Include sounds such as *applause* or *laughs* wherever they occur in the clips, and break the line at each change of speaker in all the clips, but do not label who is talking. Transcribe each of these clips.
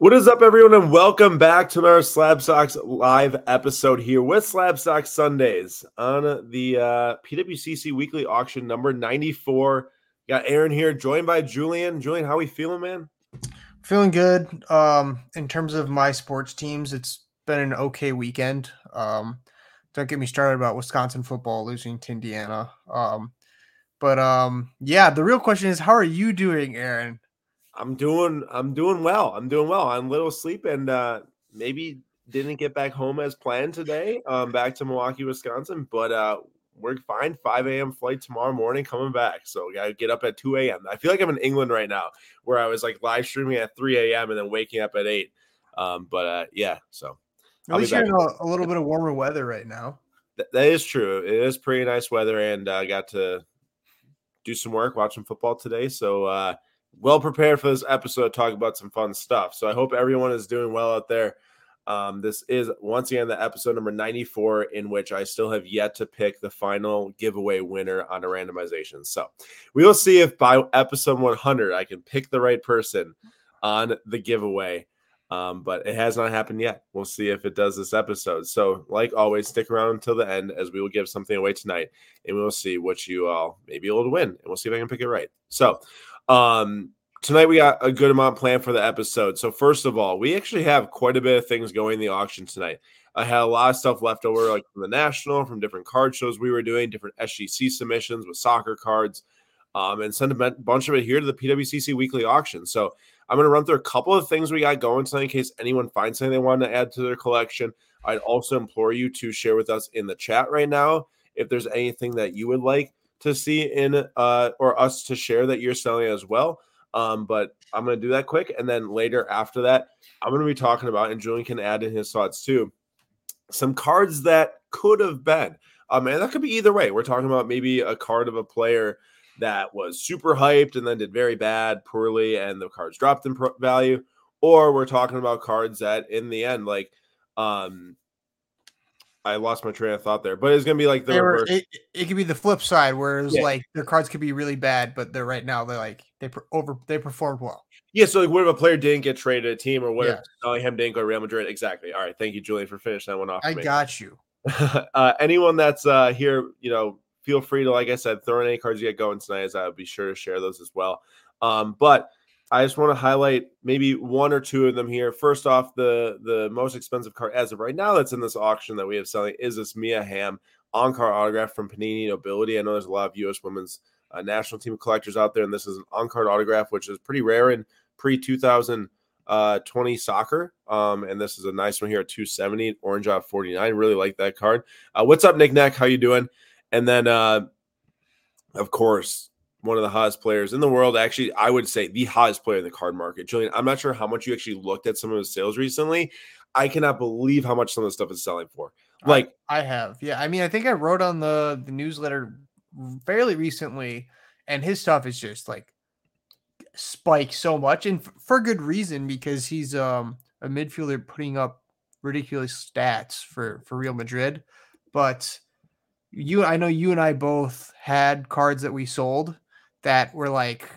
What is up, everyone, and welcome back to another SlabStox live episode here with SlabStox Sundays on the uh, PWCC Weekly Auction number 94. Got Aaron here, joined by Julian. Julian, how are we feeling, man?
Feeling good. Um, in terms of my sports teams, it's been an okay weekend. Um, don't get me started about Wisconsin football losing to Indiana. Um, but um, yeah, the real question is, how are you doing, Aaron?
I'm doing I'm doing well. I'm doing well. I'm little sleep and uh maybe didn't get back home as planned today. Um back to Milwaukee, Wisconsin, but uh we're fine. 5 a.m. flight tomorrow morning coming back. So we gotta get up at 2 a.m. I feel like I'm in England right now, where I was like live streaming at 3 a.m. and then waking up at 8. Um, but uh yeah, so
at least you're in a, a, little bit of warmer weather right now.
Th- that is true. It is pretty nice weather, and I uh, got to do some work watching football today. So uh well prepared for this episode talk about some fun stuff. So I hope everyone is doing well out there. Um, this is once again the episode number 94, in which I still have yet to pick the final giveaway winner on a randomization. So we will see if by episode 100 I can pick the right person on the giveaway. Um, but it has not happened yet. We'll see if it does this episode. So, like always, stick around until the end as we will give something away tonight, and we will see what you all may be able to win, and we'll see if I can pick it right. So, um, tonight we got a good amount planned for the episode. So first of all, we actually have quite a bit of things going in the auction tonight. I had a lot of stuff left over, like from the national, from different card shows we were doing, different SGC submissions with soccer cards, um, and send a bunch of it here to the PWCC weekly auction. So I'm going to run through a couple of things we got going tonight in case anyone finds something they want to add to their collection. I'd also implore you to share with us in the chat right now if there's anything that you would like to see in uh, or us to share that you're selling as well. Um, but I'm going to do that quick. And then later after that, I'm going to be talking about, and Julian can add in his thoughts too, some cards that could have been. Um, and that could be either way. We're talking about maybe a card of a player that was super hyped and then did very bad, poorly, and the cards dropped in pro- value. Or we're talking about cards that in the end, like, um, I lost my train of thought there, but it's gonna be like the
were, it, it could be the flip side, whereas yeah. like their cards could be really bad, but they're right now they're like they over they performed well.
Yeah, so like what if a player didn't get traded to a team, or what yeah. if Bellingham didn't go to Real Madrid? Exactly. All right, thank you, Julian, for finishing that one off.
I got you. *laughs*
uh, anyone that's uh, here, you know, feel free to, like I said, throw in any cards you get going tonight, as I'll be sure to share those as well. Um, but I just want to highlight maybe one or two of them here. First off, the the most expensive card as of right now that's in this auction that we have selling is this Mia Hamm on card autograph from Panini Nobility. I know there's a lot of U.S. women's uh, national team collectors out there, and this is an on card autograph, which is pretty rare in pre 2020 uh, soccer. Um, and this is a nice one here at 270, orange out 49. Really like that card. Uh, what's up, Nick Neck? How you doing? And then, uh, of course, one of the hottest players in the world. Actually, I would say the hottest player in the card market. Julian, I'm not sure how much you actually looked at some of his sales recently. I cannot believe how much some of the stuff is selling for. Like
I, I have, yeah. I mean, I think I wrote on the the newsletter fairly recently, and his stuff is just like spike so much, and f- for good reason because he's um a midfielder putting up ridiculous stats for for Real Madrid, but you I know you and I both had cards that we sold that were like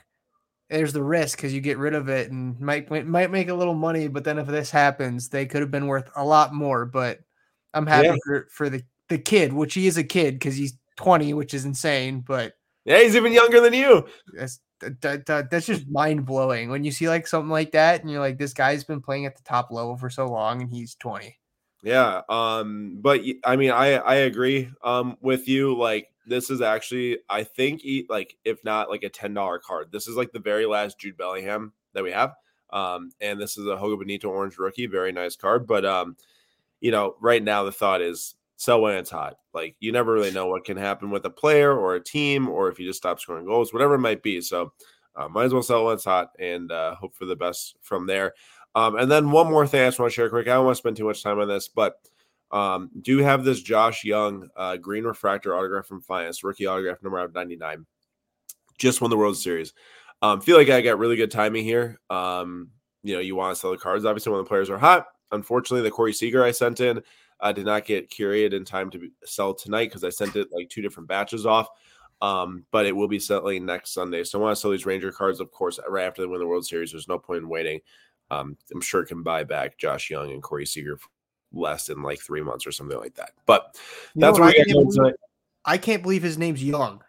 there's the risk because you get rid of it and might might make a little money, but then if this happens, they could have been worth a lot more. But I'm happy yeah. for, for the the kid, which he is a kid because he's 20, which is insane. But
yeah, he's even younger than you.
That's that, that, that's just mind blowing when you see like something like that, and you're like, this guy's been playing at the top level for so long, and he's 20.
Yeah, um, but I mean, I I agree um with you. Like, this is actually, I think, like if not like a ten dollar card, this is like the very last Jude Bellingham that we have. Um, and this is a Hoga Benito orange rookie, very nice card. But um, you know, right now the thought is sell when it's hot. Like you never really know what can happen with a player or a team, or if you just stop scoring goals, whatever it might be. So uh, might as well sell when it's hot and uh, hope for the best from there. Um, and then one more thing I just want to share quick. I don't want to spend too much time on this, but um, do have this Josh Young uh, green refractor autograph from Finest, rookie autograph number out of 99. Just won the World Series. Um, feel like I got really good timing here. Um, you know, you want to sell the cards. Obviously, when the players are hot. Unfortunately, the Corey Seager I sent in uh, did not get curated in time to be, sell tonight because I sent it like two different batches off. Um, but it will be selling next Sunday. So I want to sell these Ranger cards, of course, right after they win the World Series. There's no point in waiting. Um, I'm sure it can buy back Josh Young and Corey Seager less than like three months or something like that. But that's what, I,
can't believe, I can't believe his name's Young,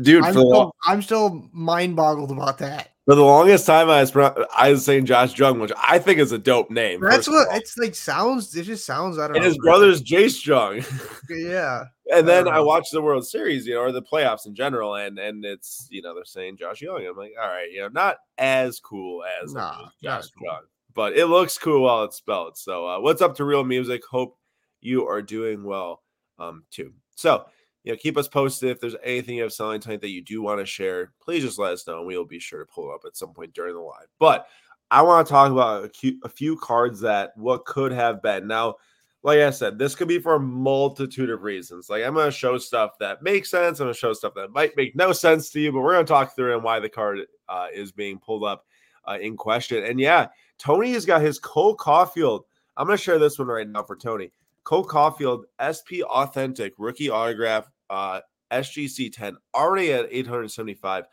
dude.
I'm, still, I'm still mind boggled about that.
For the longest time, I was I was saying Josh Jung, which I think is a dope name.
That's what it's like. Sounds it just sounds. I don't.
And
know.
his brother's Jace Jung. *laughs*
yeah.
And then I, I watched the World Series, you know, or the playoffs in general, and and it's you know they're saying Josh Young. I'm like, all right, you know, not as cool as nah, Josh cool. Jung, but it looks cool while it's spelled. So, uh, what's up to real music? Hope you are doing well, um, too. So you know, keep us posted. If there's anything you have selling tonight that you do want to share, please just let us know. And we will be sure to pull it up at some point during the live. But I want to talk about a few cards that what could have been. Now, like I said, this could be for a multitude of reasons. Like I'm going to show stuff that makes sense. I'm going to show stuff that might make no sense to you, but we're going to talk through and why the card uh, is being pulled up uh, in question. And yeah, Tony has got his Cole Caufield. I'm going to share this one right now for Tony. Cole Caufield, SP Authentic rookie autograph, uh, SGC 10, already at 875.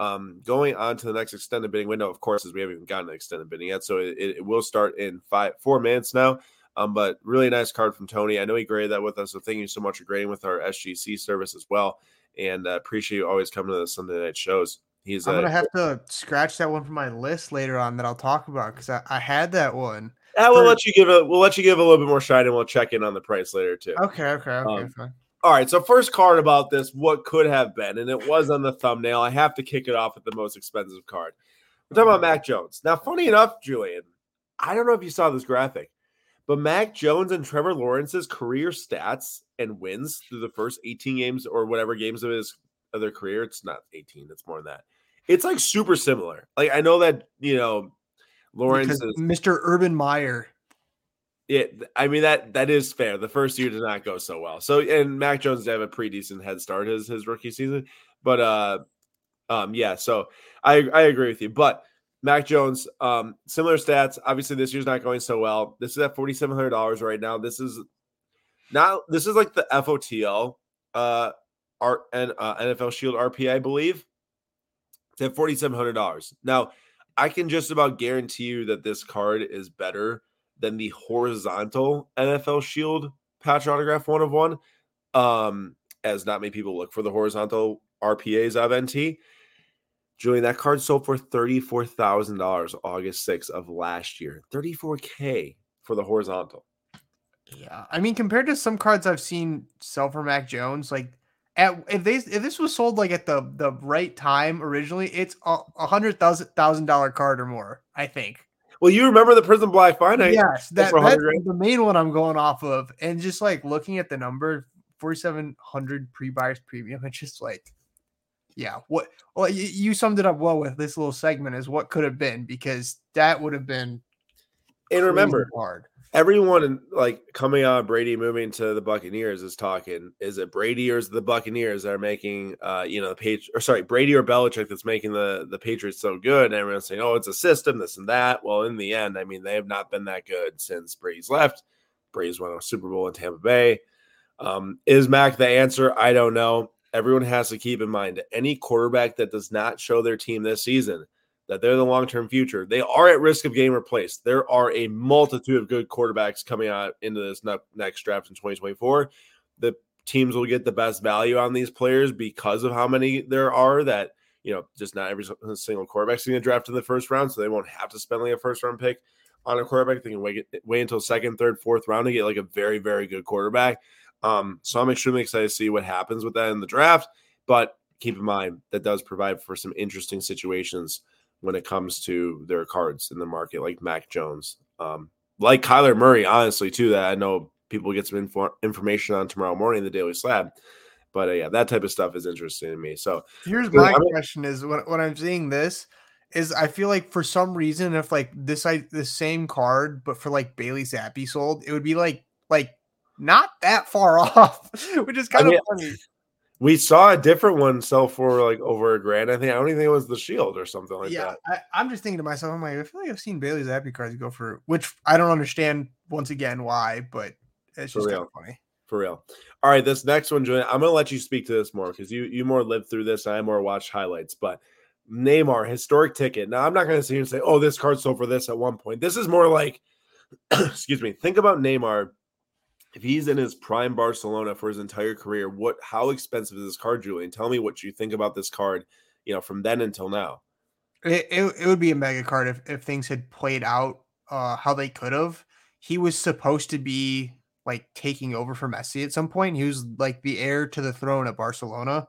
Um, going on to the next extended bidding window, of course, as we haven't even gotten an extended bidding yet, so it, it will start in five four minutes now. Um, but really nice card from Tony. I know he graded that with us, so thank you so much for grading with our SGC service as well. And uh, appreciate you always coming to the Sunday night shows. He's
I'm gonna uh, have to scratch that one from my list later on that I'll talk about because I, I had that one
yeah, we'll let you give a we'll let you give a little bit more shine and we'll check in on the price later too.
Okay, okay, okay,
um, fine. All right, so first card about this, what could have been, and it was on the thumbnail. I have to kick it off with the most expensive card. We're talking about Mac Jones. Now, funny enough, Julian, I don't know if you saw this graphic, but Mac Jones and Trevor Lawrence's career stats and wins through the first 18 games or whatever games of his of their career, it's not 18, it's more than that. It's like super similar. Like I know that, you know, Lawrence is
Mr. Urban Meyer.
Yeah, I mean that that is fair. The first year did not go so well. So and Mac Jones did have a pretty decent head start his his rookie season. But uh um yeah, so I I agree with you. But Mac Jones, um, similar stats. Obviously, this year's not going so well. This is at forty seven hundred dollars right now. This is now this is like the FOTL uh art and uh, NFL Shield RP, I believe. It's at forty seven hundred dollars. Now I can just about guarantee you that this card is better than the horizontal NFL Shield patch autograph one of one. Um, as not many people look for the horizontal RPAs of NT. Julian, that card sold for $34,000 August 6th of last year. 34K for the horizontal.
Yeah. I mean, compared to some cards I've seen sell for Mac Jones, like at if they if this was sold like at the the right time originally, it's a, hundred thousand thousand dollar card or more. I think.
Well, you remember the Prizm Black Finite?
Yes, that, that's the main one I'm going off of, and just like looking at the number, forty seven hundred pre buyers premium. *laughs* It's just like, yeah, what? Well, you, summed it up well with this little segment is what could have been because that would have been.
And remember, hard everyone like coming out Brady moving to the Buccaneers is talking. Is it Brady or is the Buccaneers that are making uh you know the page or sorry Brady or Belichick that's making the the Patriots so good? And everyone's saying, oh, it's a system, this and that. Well, in the end, I mean, they have not been that good since Brady's left. Brady's won a Super Bowl in Tampa Bay. Um, is Mac the answer? I don't know. Everyone has to keep in mind any quarterback that does not show their team this season that they're the long term future. They are at risk of getting replaced. There are a multitude of good quarterbacks coming out into this next draft in 2024. The teams will get the best value on these players because of how many there are that, you know, just not every single quarterback's going to draft in the first round. So they won't have to spend like a first round pick on a quarterback. They can wait, wait until second, third, fourth round to get like a very, very good quarterback. Um, so I'm extremely excited to see what happens with that in the draft. But keep in mind that does provide for some interesting situations when it comes to their cards in the market, like Mac Jones, um, like Kyler Murray, honestly, too. That I know people get some info- information on tomorrow morning, the Daily Slab. But uh, yeah, that type of stuff is interesting to me. So
here's my I mean, question: Is when, when I'm seeing this, is I feel like for some reason, if like this I the same card, but for like Bailey Zappe sold, it would be like like not that far *laughs* off, which is kind I mean, of funny.
We saw a different one sell for like over a grand. I think I don't even think it was the Shield or something like
yeah,
that.
I, am just thinking to myself, I'm like, I feel like I've seen Bailey's Zappe cards go for, which I don't understand once again why, but it's just kind of funny.
For real. All right, this next one, Julian, I'm gonna let you speak to this more because you you more lived through this. I more watched highlights, but Neymar, historic ticket. Now, I'm not going to sit here and say, oh, this card sold for this at one point. This is more like, *clears throat* excuse me, think about Neymar. If he's in his prime Barcelona for his entire career, what how expensive is this card, Julian? Tell me what you think about this card, you know, from then until now.
It, it, it would be a mega card if, if things had played out uh, how they could have. He was supposed to be like taking over for Messi at some point. He was like the heir to the throne at Barcelona.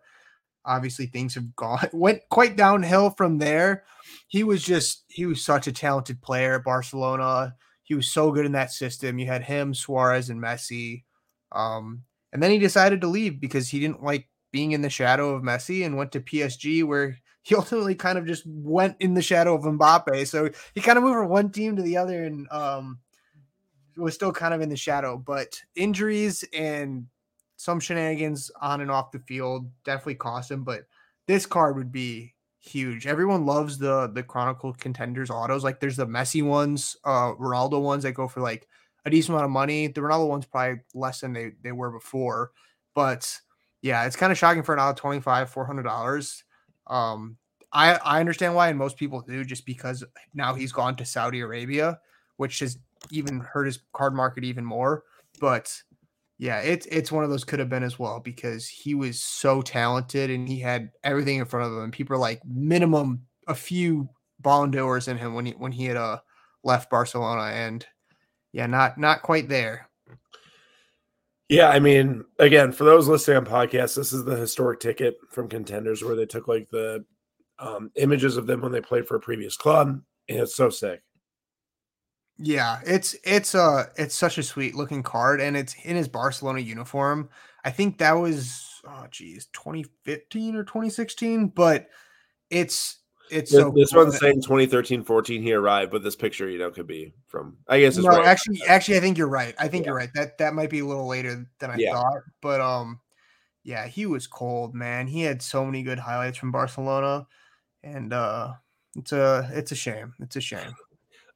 Obviously, things have *laughs* gone went quite downhill from there. He was just he was such a talented player at Barcelona. He was so good in that system. You had him, Suarez, and Messi. Um, and then he decided to leave because he didn't like being in the shadow of Messi and went to PSG where *laughs* he ultimately kind of just went in the shadow of Mbappe. So he kind of moved from one team to the other and um, was still kind of in the shadow. But injuries and some shenanigans on and off the field definitely cost him. But this card would be huge. Everyone loves the the Chronicle contenders autos. Like there's the Messi ones, uh, Ronaldo ones that go for like a decent amount of money. The Ronaldo ones probably less than they they were before. But yeah, it's kind of shocking for an auto 25 400 dollars um, I I understand why, and most people do, just because now he's gone to Saudi Arabia, which has even hurt his card market even more. But yeah, it's it's one of those could have been as well because he was so talented and he had everything in front of him. People are like minimum a few Ballon in him when he when he had uh left Barcelona, and yeah, not not quite there.
Yeah, I mean, again, for those listening on podcasts, this is the historic ticket from contenders where they took like the um, images of them when they played for a previous club, and it's so sick.
Yeah, it's it's uh it's such a sweet looking card, and it's in his Barcelona uniform. I think that was oh geez, 2015 or 2016, but it's it's
this,
so
this
cool.
one's saying 2013 14 he arrived but this picture you know could be from i guess
no
right.
actually actually i think you're right i think
Yeah.
you're right that that might be a little later than i
Yeah.
thought but um yeah he was cold man he had so many good highlights from barcelona and uh it's a it's a shame it's a shame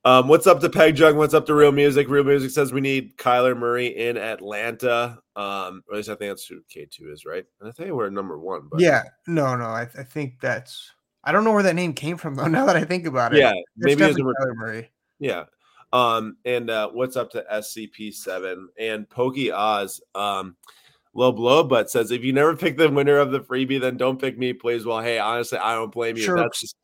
um what's up to peg jug what's up to real music real music says we need kyler murray in atlanta um or at least i think that's who k2 is right and i think we're number one but
yeah no no I, I think that's i don't know where that name came from though *laughs* now that i think about it
yeah
It's
maybe it's number
Kyler Murray.
Yeah. Um, and uh, what's up to SCP7 and Pokey Oz? Um, low blow, but says if you never pick the winner of the freebie, then don't pick me, please. Well, hey, honestly, I don't blame you.
Sure.
That's just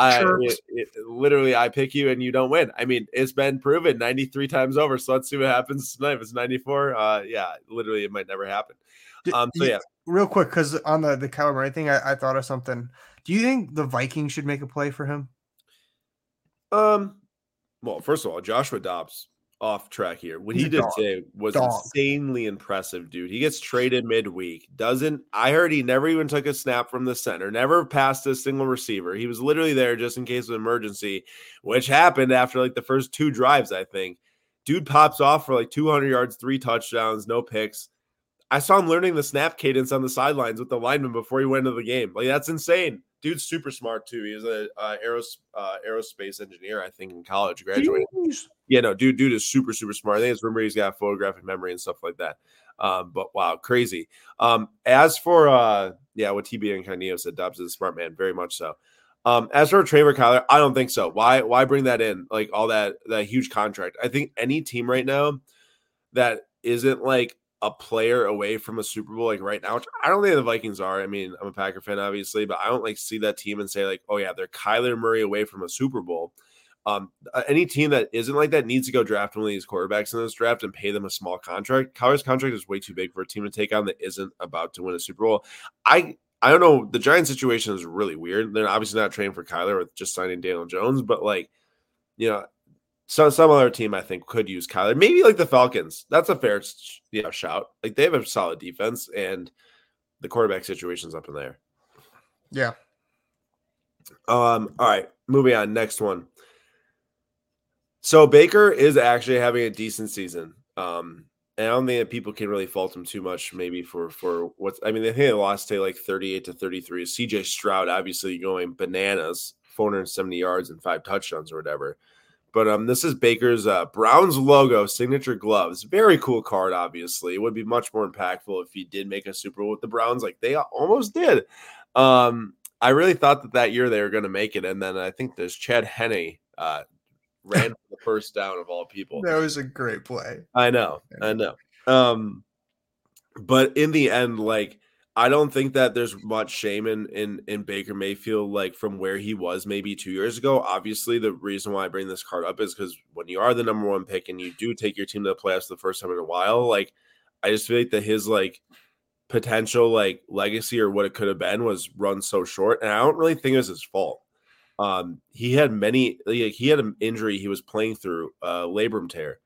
I it, it- literally I pick you and you don't win. I mean, it's been proven 93 times over. So let's see what happens *laughs* tonight. If it's 94, uh, yeah, literally it might never happen. Um, so yeah,
real quick because on the the Kyler Murray thing I, I thought of something do you think the vikings should make a play for him
um, well, first of all, Joshua Dobbs off track here. What
He's
he did
dog.
today was
Dog.
insanely impressive, dude. He gets traded midweek. Doesn't I heard he never even took a snap from the center, never passed a single receiver. He was literally there just in case of emergency, which happened after like the first two drives, I think. Dude pops off for like 200 yards, three touchdowns, no picks. I saw him learning the snap cadence on the sidelines with the lineman before he went into the game. Like that's insane. Dude's super smart too. He was a uh, aeros, uh, aerospace engineer, I think, in college. Graduated.
Jeez.
Yeah, no, dude, dude is super, super smart. I think it's rumored he's got photographic memory and stuff like that. Um, but wow, crazy. Um, as for uh, yeah, what TB Incognito said, Dobbs is a smart man, very much so. Um, as for Trevor Kyler, I don't think so. Why, why bring that in? Like all that that huge contract. I think any team right now that isn't like a player away from a Super Bowl, like right now, I don't think the Vikings are. I mean, I'm a Packer fan, obviously, but I don't like see that team and say like, oh yeah, they're Kyler Murray away from a Super Bowl. Um, any team that isn't like that needs to go draft one of these quarterbacks in this draft and pay them a small contract. Kyler's contract is way too big for a team to take on that isn't about to win a Super Bowl. I I don't know. The Giants situation is really weird. They're obviously not training for Kyler with just signing Daniel Jones, but like, you know, some some other team I think could use Kyler. Maybe like the Falcons. That's a fair you know shout. Like they have a solid defense and the quarterback situation's up in there.
yeah
Um, all right, moving on. Next one. So Baker is actually having a decent season. Um, and I don't think that people can really fault him too much, maybe for for what's I mean, they think they lost to like 38 to 33. CJ Stroud obviously going bananas, 470 yards and five touchdowns or whatever. But um, this is Baker's uh, Browns logo signature gloves. Very cool card, obviously. It would be much more impactful if he did make a Super Bowl with the Browns, like they almost did. Um, I really thought that that year they were going to make it, and then I think there's Chad Henne uh, ran for the first down of all people.
That was a great play.
I know, I know. Um, but in the end, like I don't think that there's much shame in in in Baker Mayfield, like from where he was maybe two years ago. Obviously, the reason why I bring this card up is because when you are the number one pick and you do take your team to the playoffs the first time in a while, like I just feel like that his like potential like legacy or what it could have been was run so short, and I don't really think it was his fault. Um, he had many like he had an injury he was playing through, uh, labrum tear,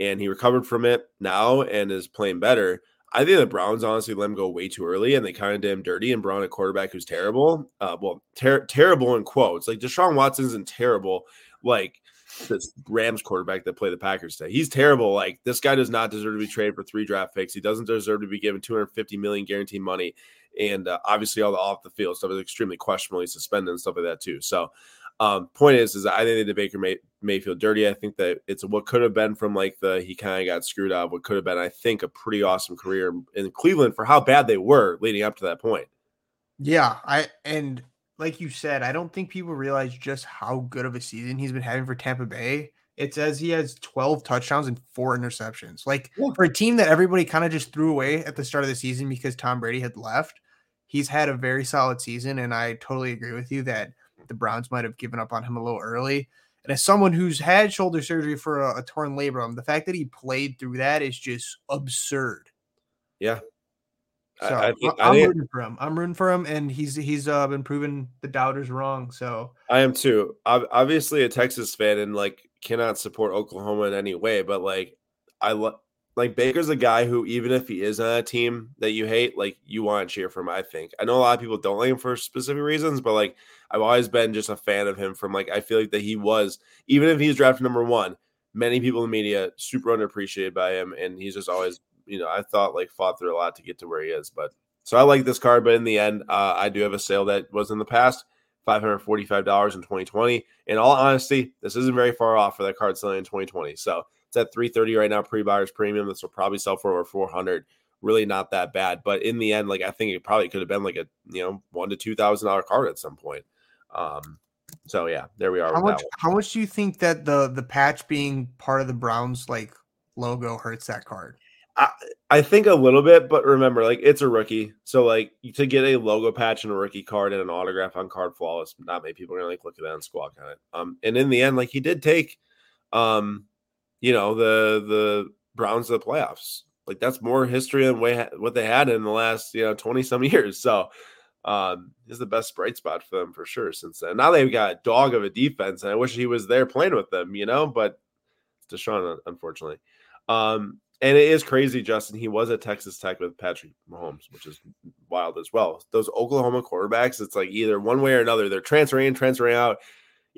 and he recovered from it now and is playing better. I think the Browns honestly let him go way too early, and they kind of did him dirty and brought a quarterback who's terrible. Uh, well, ter- terrible in quotes. Like Deshaun Watson isn't terrible. Like this Rams quarterback that played the Packers today. He's terrible. Like this guy does not deserve to be traded for three draft picks. He doesn't deserve to be given 250 million guaranteed money. And uh, obviously all the off the field stuff is extremely questionable. He's suspended and stuff like that too. So um, point is, is I think they did Baker May- Mayfield dirty. I think that it's what could have been from like the he kind of got screwed up. What could have been, I think, a pretty awesome career in Cleveland for how bad they were leading up to that point.
Yeah, I and like you said, I don't think people realize just how good of a season he's been having for Tampa Bay. It says he has 12 touchdowns and four interceptions. Like yeah. for a team that everybody kind of just threw away at the start of the season because Tom Brady had left, he's had a very solid season. And I totally agree with you that the Browns might have given up on him a little early. And as someone who's had shoulder surgery for a, a torn labrum, the fact that he played through that is just absurd.
Yeah,
so I, think, rooting for him. I'm rooting for him, and he's he's uh, been proving the doubters wrong. So
I am too. I'm obviously a Texas fan, and like cannot support Oklahoma in any way. But like I love like Baker's a guy who even if he is on a team that you hate, like you want to cheer for him. I think I know a lot of people don't like him for specific reasons, but like I've always been just a fan of him. From like I feel like that he was even if he's drafted number one, many people in the media super underappreciated by him, and he's just always you know, I thought like fought through a lot to get to where he is. But so I like this card, but in the end, uh, I do have a sale that was in the past. $545 in 2020. In all honesty, this isn't very far off for that card selling in 2020. So it's at 330 right now, pre-buyers premium. This will probably sell for over 400. Really not that bad. But in the end, like I think it probably could have been like a you know one to two thousand dollar card at some point. Um so yeah, there we are.
How much how much do you think that the the patch being part of the Browns like logo hurts that card?
I, I think a little bit, but remember, like it's a rookie, so like to get a logo patch and a rookie card and an autograph on card flawless, not many people are gonna like look at that and squawk on it. Um, and in the end, like he did take, um, you know, the the Browns to the playoffs. Like that's more history than way what they had in the last you know twenty some *laughs* years. So, um, is the best bright spot for them for sure since then. Now they've got a dog of a defense, and I wish he was there playing with them, you know, but Deshaun, unfortunately. Um, and it is crazy, Justin. He was at Texas Tech with Patrick Mahomes, which is wild as well. Those Oklahoma quarterbacks, it's like either one way or another. They're transferring in, transferring out.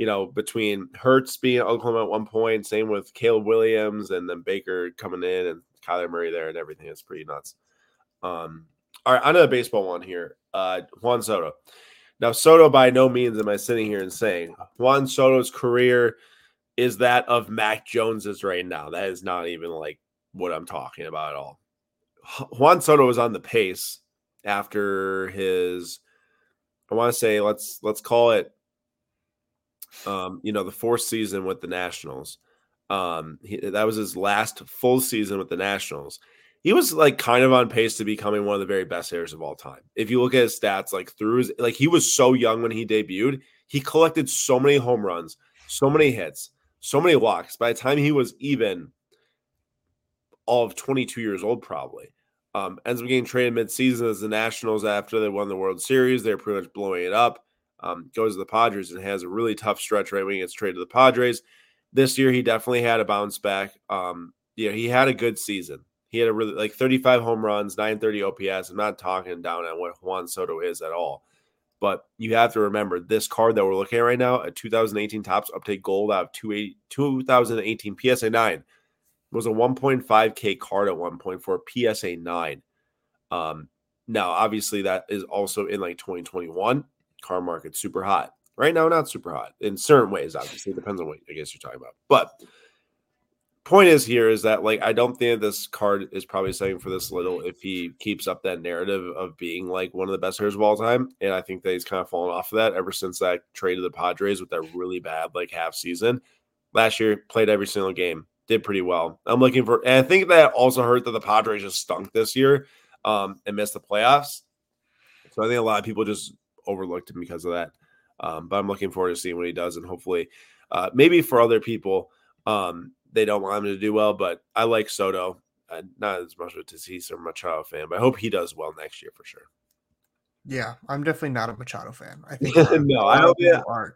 You know, between Hurts being Oklahoma at one point, same with Caleb Williams, and then Baker coming in and Kyler Murray there and everything. It's pretty nuts. Um, all right, another baseball one here. Uh, Juan Soto. Now, Soto, by no means am I sitting here and saying Juan Soto's career is that of Mac Jones's right now. That is not even like what I'm talking about at all. Juan Soto was on the pace after his I want to say let's let's call it um you know the fourth season with the Nationals. Um he, that was his last full season with the Nationals. He was like kind of on pace to becoming one of the very best hitters of all time. If you look at his stats like through his like he was so young when he debuted, he collected so many home runs, so many hits, so many walks. By the time he was even all of 22 years old, probably. Um, ends up getting traded midseason as the Nationals after they won the World Series. They're pretty much blowing it up. Um, goes to the Padres and has a really tough stretch right when he gets traded to the Padres. This year, he definitely had a bounce back. Um, yeah, he had a good season. He had a really like 35 home runs, 930 OPS. I'm not talking down on what Juan Soto is at all. But you have to remember this card that we're looking at right now, a 2018 Topps Update Gold out of 2018 PSA 9 was a 1.5K card at one point for a PSA 9. Um, now, obviously, that is also in like 2021. Car market super hot. Right now, not super hot in certain ways, obviously. It depends on what I guess you're talking about. But point is here is that like I don't think this card is probably selling for this little if he keeps up that narrative of being like one of the best hitters of all time. And I think that he's kind of fallen off of that ever since that trade to the Padres with that really bad like half season. Last year, played every single game, did pretty well. I'm looking for and I think that also hurt that the Padres just stunk this year um and missed the playoffs. So I think a lot of people just overlooked him because of that. Um, but I'm looking forward to seeing what he does and hopefully uh maybe for other people um they don't want him to do well, but I like Soto. Uh, not as much of a Tatis or Machado fan, but I hope he does well next year for sure.
Yeah, I'm definitely not a Machado fan. I think *laughs*
no, I hope yeah. aren't.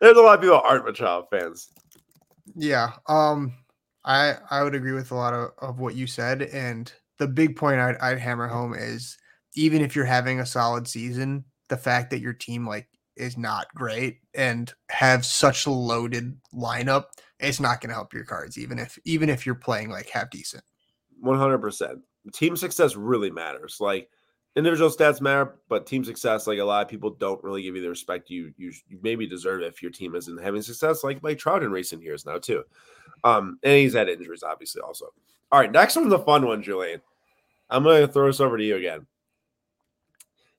There's a lot of people aren't Machado fans.
Yeah, um, I I would agree with a lot of, of what you said, and the big point I'd, I'd hammer home is even if you're having a solid season, the fact that your team like is not great and have such a loaded lineup it's not going to help your cards even if even if you're playing like half decent.
100% team success really matters. Like individual stats matter but team success like a lot of people don't really give you the respect you you, you maybe deserve if your team isn't having success like like trout in recent years now too. Um and he's had injuries obviously also. All right next one's a fun one julian. I'm gonna throw this over to you again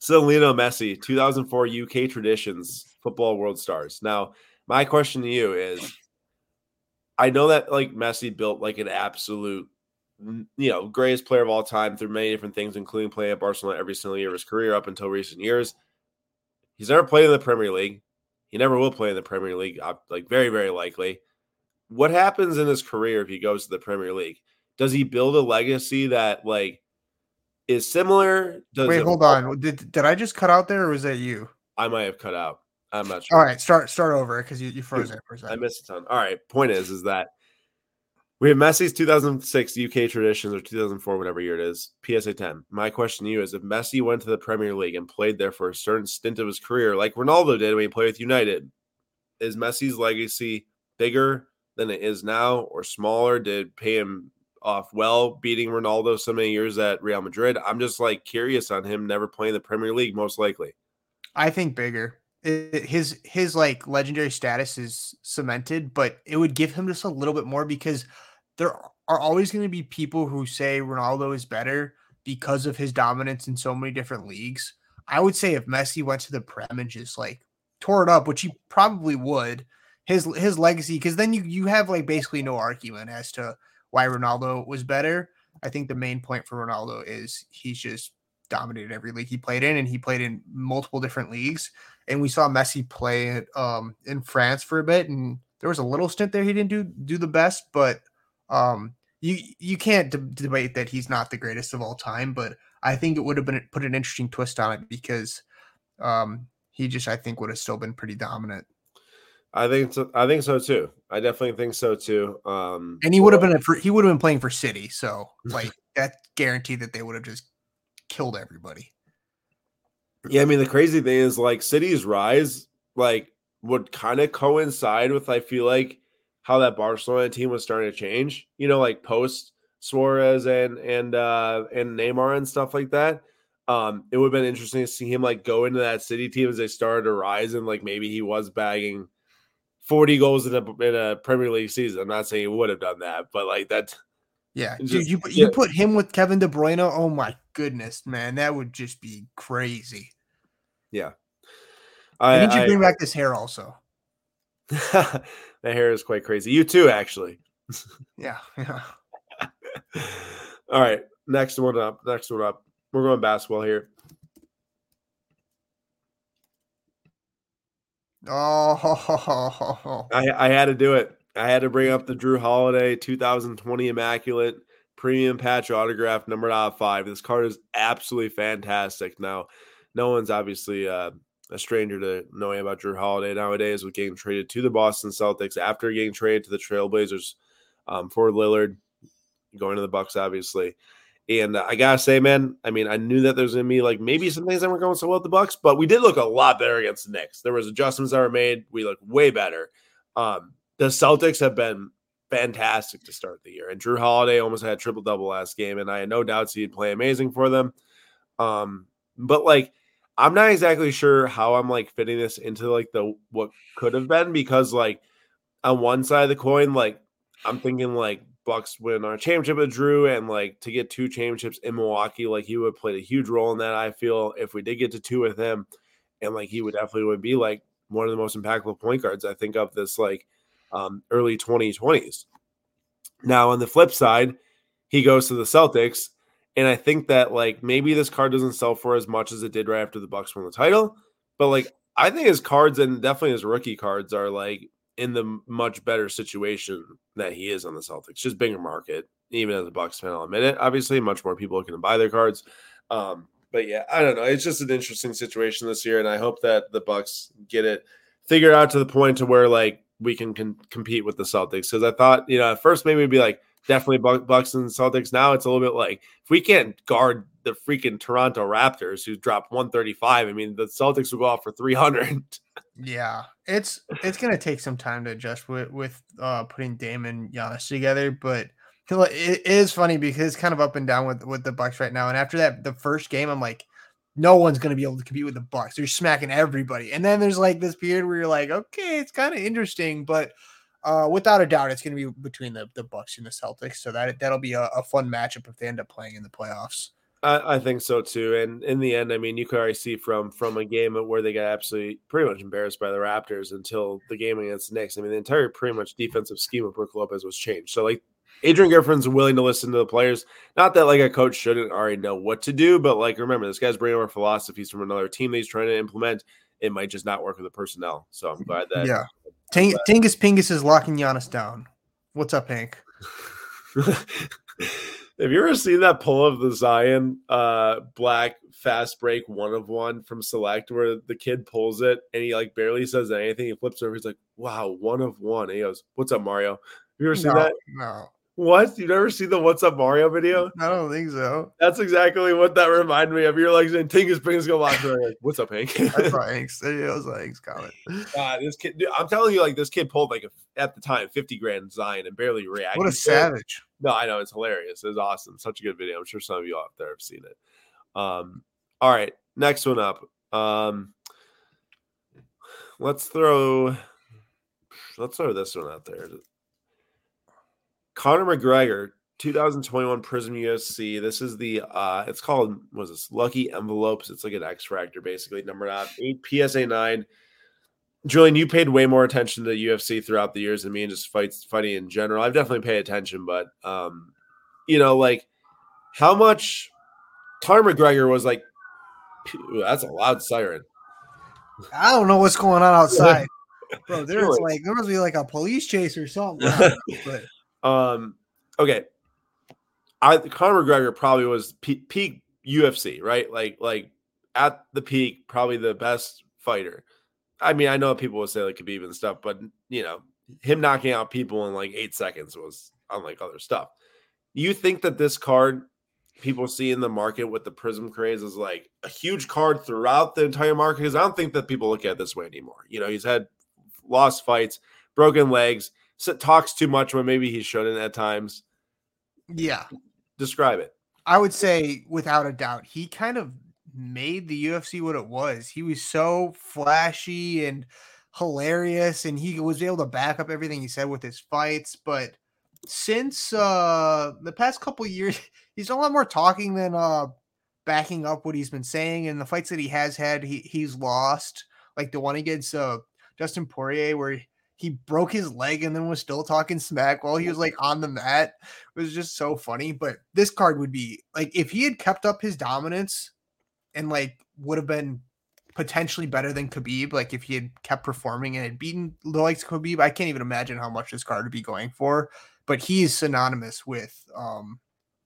Lionel Messi, 2004 UK traditions, football world stars. Now, my question to you is I know that like Messi built like an absolute, you know, greatest player of all time through many different things, including playing at Barcelona every single year of his career up until recent years. He's never played in the Premier League. He never will play in the Premier League, like very, very likely. What happens in his career if he goes to the Premier League? Does he build a legacy that like is similar? Does
Wait, hold on. Did did I just cut out there, or was that you?
I might have cut out. I'm not sure.
All right, start start over because you, you froze there for a second.
I missed a ton. All right. Point is, is that we have Messi's 2006 UK traditions or 2004, whatever year it is, PSA 10. My question to you is if Messi went to the Premier League and played there for a certain stint of his career, like Ronaldo did when he played with United, is Messi's legacy bigger than it is now or smaller? Did pay him off well, beating Ronaldo so many years at Real Madrid? I'm just like curious on him never playing the Premier League, most likely.
I think bigger it, his his like legendary status is cemented, but it would give him just a little bit more because there are always going to be people who say Ronaldo is better because of his dominance in so many different leagues. I would say if Messi went to the Prem and just like tore it up, which he probably would, his his legacy because then you you have like basically no argument as to why Ronaldo was better. I think the main point for Ronaldo is he's just dominated every league he played in, and he played in multiple different leagues. And we saw Messi play um, in France for a bit, and there was a little stint there he didn't do do the best, but um, you you can't de- debate that he's not the greatest of all time. But I think it would have been put an interesting twist on it because um, he just I think would have still been pretty dominant.
I think so, I think so too. I definitely think so too. Um,
and he would have been he would have been playing for City, so *laughs* like that guaranteed that they would have just killed everybody.
Yeah, I mean the crazy thing is like City's rise like would kind of coincide with I feel like how that Barcelona team was starting to change. You know, like post Suarez and and uh and Neymar and stuff like that. Um, it would have been interesting to see him like go into that City team as they started to rise and like maybe he was bagging 40 goals in a in a Premier League season. I'm not saying he would have done that, but like that
yeah, just, *laughs* dude, you you yeah. put him with Kevin De Bruyne. Oh my goodness, man, that would just be crazy.
Yeah,
I, I need you bring back this hair also. *laughs*
the hair is quite crazy. You too, actually. *laughs*
yeah, yeah.
All right, next one up. Next one up. We're going basketball here.
Oh, *laughs*
I, I had to do it. I had to bring up the Jrue Holiday 2020 Immaculate Premium Patch Autograph number out of five. This card is absolutely fantastic. Now, no one's obviously uh, a stranger to knowing about Jrue Holiday nowadays with getting traded to the Boston Celtics after getting traded to the Trailblazers um, for Lillard, going to the Bucks, obviously. And uh, I gotta say, man, I mean, I knew that there's gonna be like maybe some things that weren't going so well with the Bucks, but we did look a lot better against the Knicks. There was adjustments that were made. We looked way better. Um, the Celtics have been fantastic to start the year. And Jrue Holiday almost had a triple double last game, and I had no doubts he'd play amazing for them. Um, but like I'm not exactly sure how I'm like fitting this into like the what could have been because like on one side of the coin, like I'm thinking like Bucks win our championship with Drew and like to get two championships in Milwaukee, like he would have played a huge role in that. I feel if we did get to two with him, and like he would definitely would be like one of the most impactful point guards I think of this like um, early 2020s. Now on the flip side, he goes to the Celtics, and I think that like maybe this card doesn't sell for as much as it did right after the Bucks won the title, but like I think his cards and definitely his rookie cards are like in the much better situation that he is on the Celtics. Just bigger market, even as a Bucks fan, I'll admit it. Obviously, much more people to buy their cards. Um, but yeah, I don't know. It's just an interesting situation this year, and I hope that the Bucks get it figured out to the point to where like we can, can compete with the Celtics. Because I thought, you know, at first maybe it'd be like definitely Bucks and Celtics. Now it's a little bit like if we can't guard the freaking Toronto Raptors who dropped 135, I mean the Celtics will go off for 300.
Yeah, it's it's gonna take some time to adjust with with uh, putting Damon Giannis together, but it is funny because it's kind of up and down with with the Bucks right now. And after that, the first game, I'm like, no one's gonna be able to compete with the Bucks. They're smacking everybody. And then there's like this period where you're like, okay, it's kind of interesting, but uh, without a doubt, it's going to be between the, the Bucks and the Celtics. So that that'll be a, a fun matchup if they end up playing in the playoffs.
I, I, think so too. And in the end, I mean, you could already see from from a game where they got absolutely pretty much embarrassed by the Raptors until the game against the Knicks. I mean, the entire pretty much defensive scheme of Brook Lopez was changed. So like Adrian Griffin's willing to listen to the players. Not that like a coach shouldn't already know what to do, but like remember, this guy's bringing over philosophies from another team that he's trying to implement. It might just not work with the personnel. So I'm glad that
yeah. Ting- Tingus Pingus is locking Giannis down. What's up, Hank? *laughs*
Have you ever seen that pull of the Zion uh black fast break one of one from Select where the kid pulls it and he like barely says anything? He flips over, he's like, Wow, one of one. And he goes, What's up, Mario? Have you ever seen
no,
that?
No.
What? You never seen the What's Up Mario video?
I don't think so.
That's exactly what that reminded me of. You're like saying Tingus brings go lock like, What's up, Hank?
That's *laughs* right, Hank's. It was Hank's comment.
Uh, this kid, dude, I'm telling you, like this kid pulled like a, at the time 50 grand Zion and barely reacted.
What a savage!
No, I know it's hilarious. It's awesome. Such a good video. I'm sure some of you out there have seen it. Um, all right, next one up. Um, let's throw let's throw this one out there. Conor McGregor, 2021 Prizm UFC. This is the uh it's called was this lucky envelopes. It's like an X Factor, basically numbered out. Eight PSA nine. Julian, you paid way more attention to the UFC throughout the years than me and just fights fighting in general. I've definitely paid attention, but um, you know, like how much Conor McGregor was like that's a loud siren.
I don't know what's going on *laughs* outside. Bro, there's like there must be like a police chase or something. *laughs*
but um, okay. I Conor McGregor probably was peak, peak UFC, right? Like, like at the peak, probably the best fighter. I mean, I know people will say like Khabib and stuff, but you know, him knocking out people in like eight seconds was unlike other stuff. You think that this card people see in the market with the Prizm craze is like a huge card throughout the entire market? Because I don't think that people look at it this way anymore. You know, he's had lost fights, broken legs talks too much when maybe he shouldn't at times.
Yeah.
Describe it.
I would say without a doubt, he kind of made the UFC what it was. He was so flashy and hilarious and he was able to back up everything he said with his fights, but since uh the past couple years, *laughs* he's a lot more talking than uh backing up what he's been saying and the fights that he has had he he's lost like the one against uh Dustin Poirier where he broke his leg and then was still talking smack while he was like on the mat. It was just so funny. But this card would be like if he had kept up his dominance and like would have been potentially better than Khabib, like if he had kept performing and had beaten the likes of Khabib, I can't even imagine how much this card would be going for. But he's synonymous with um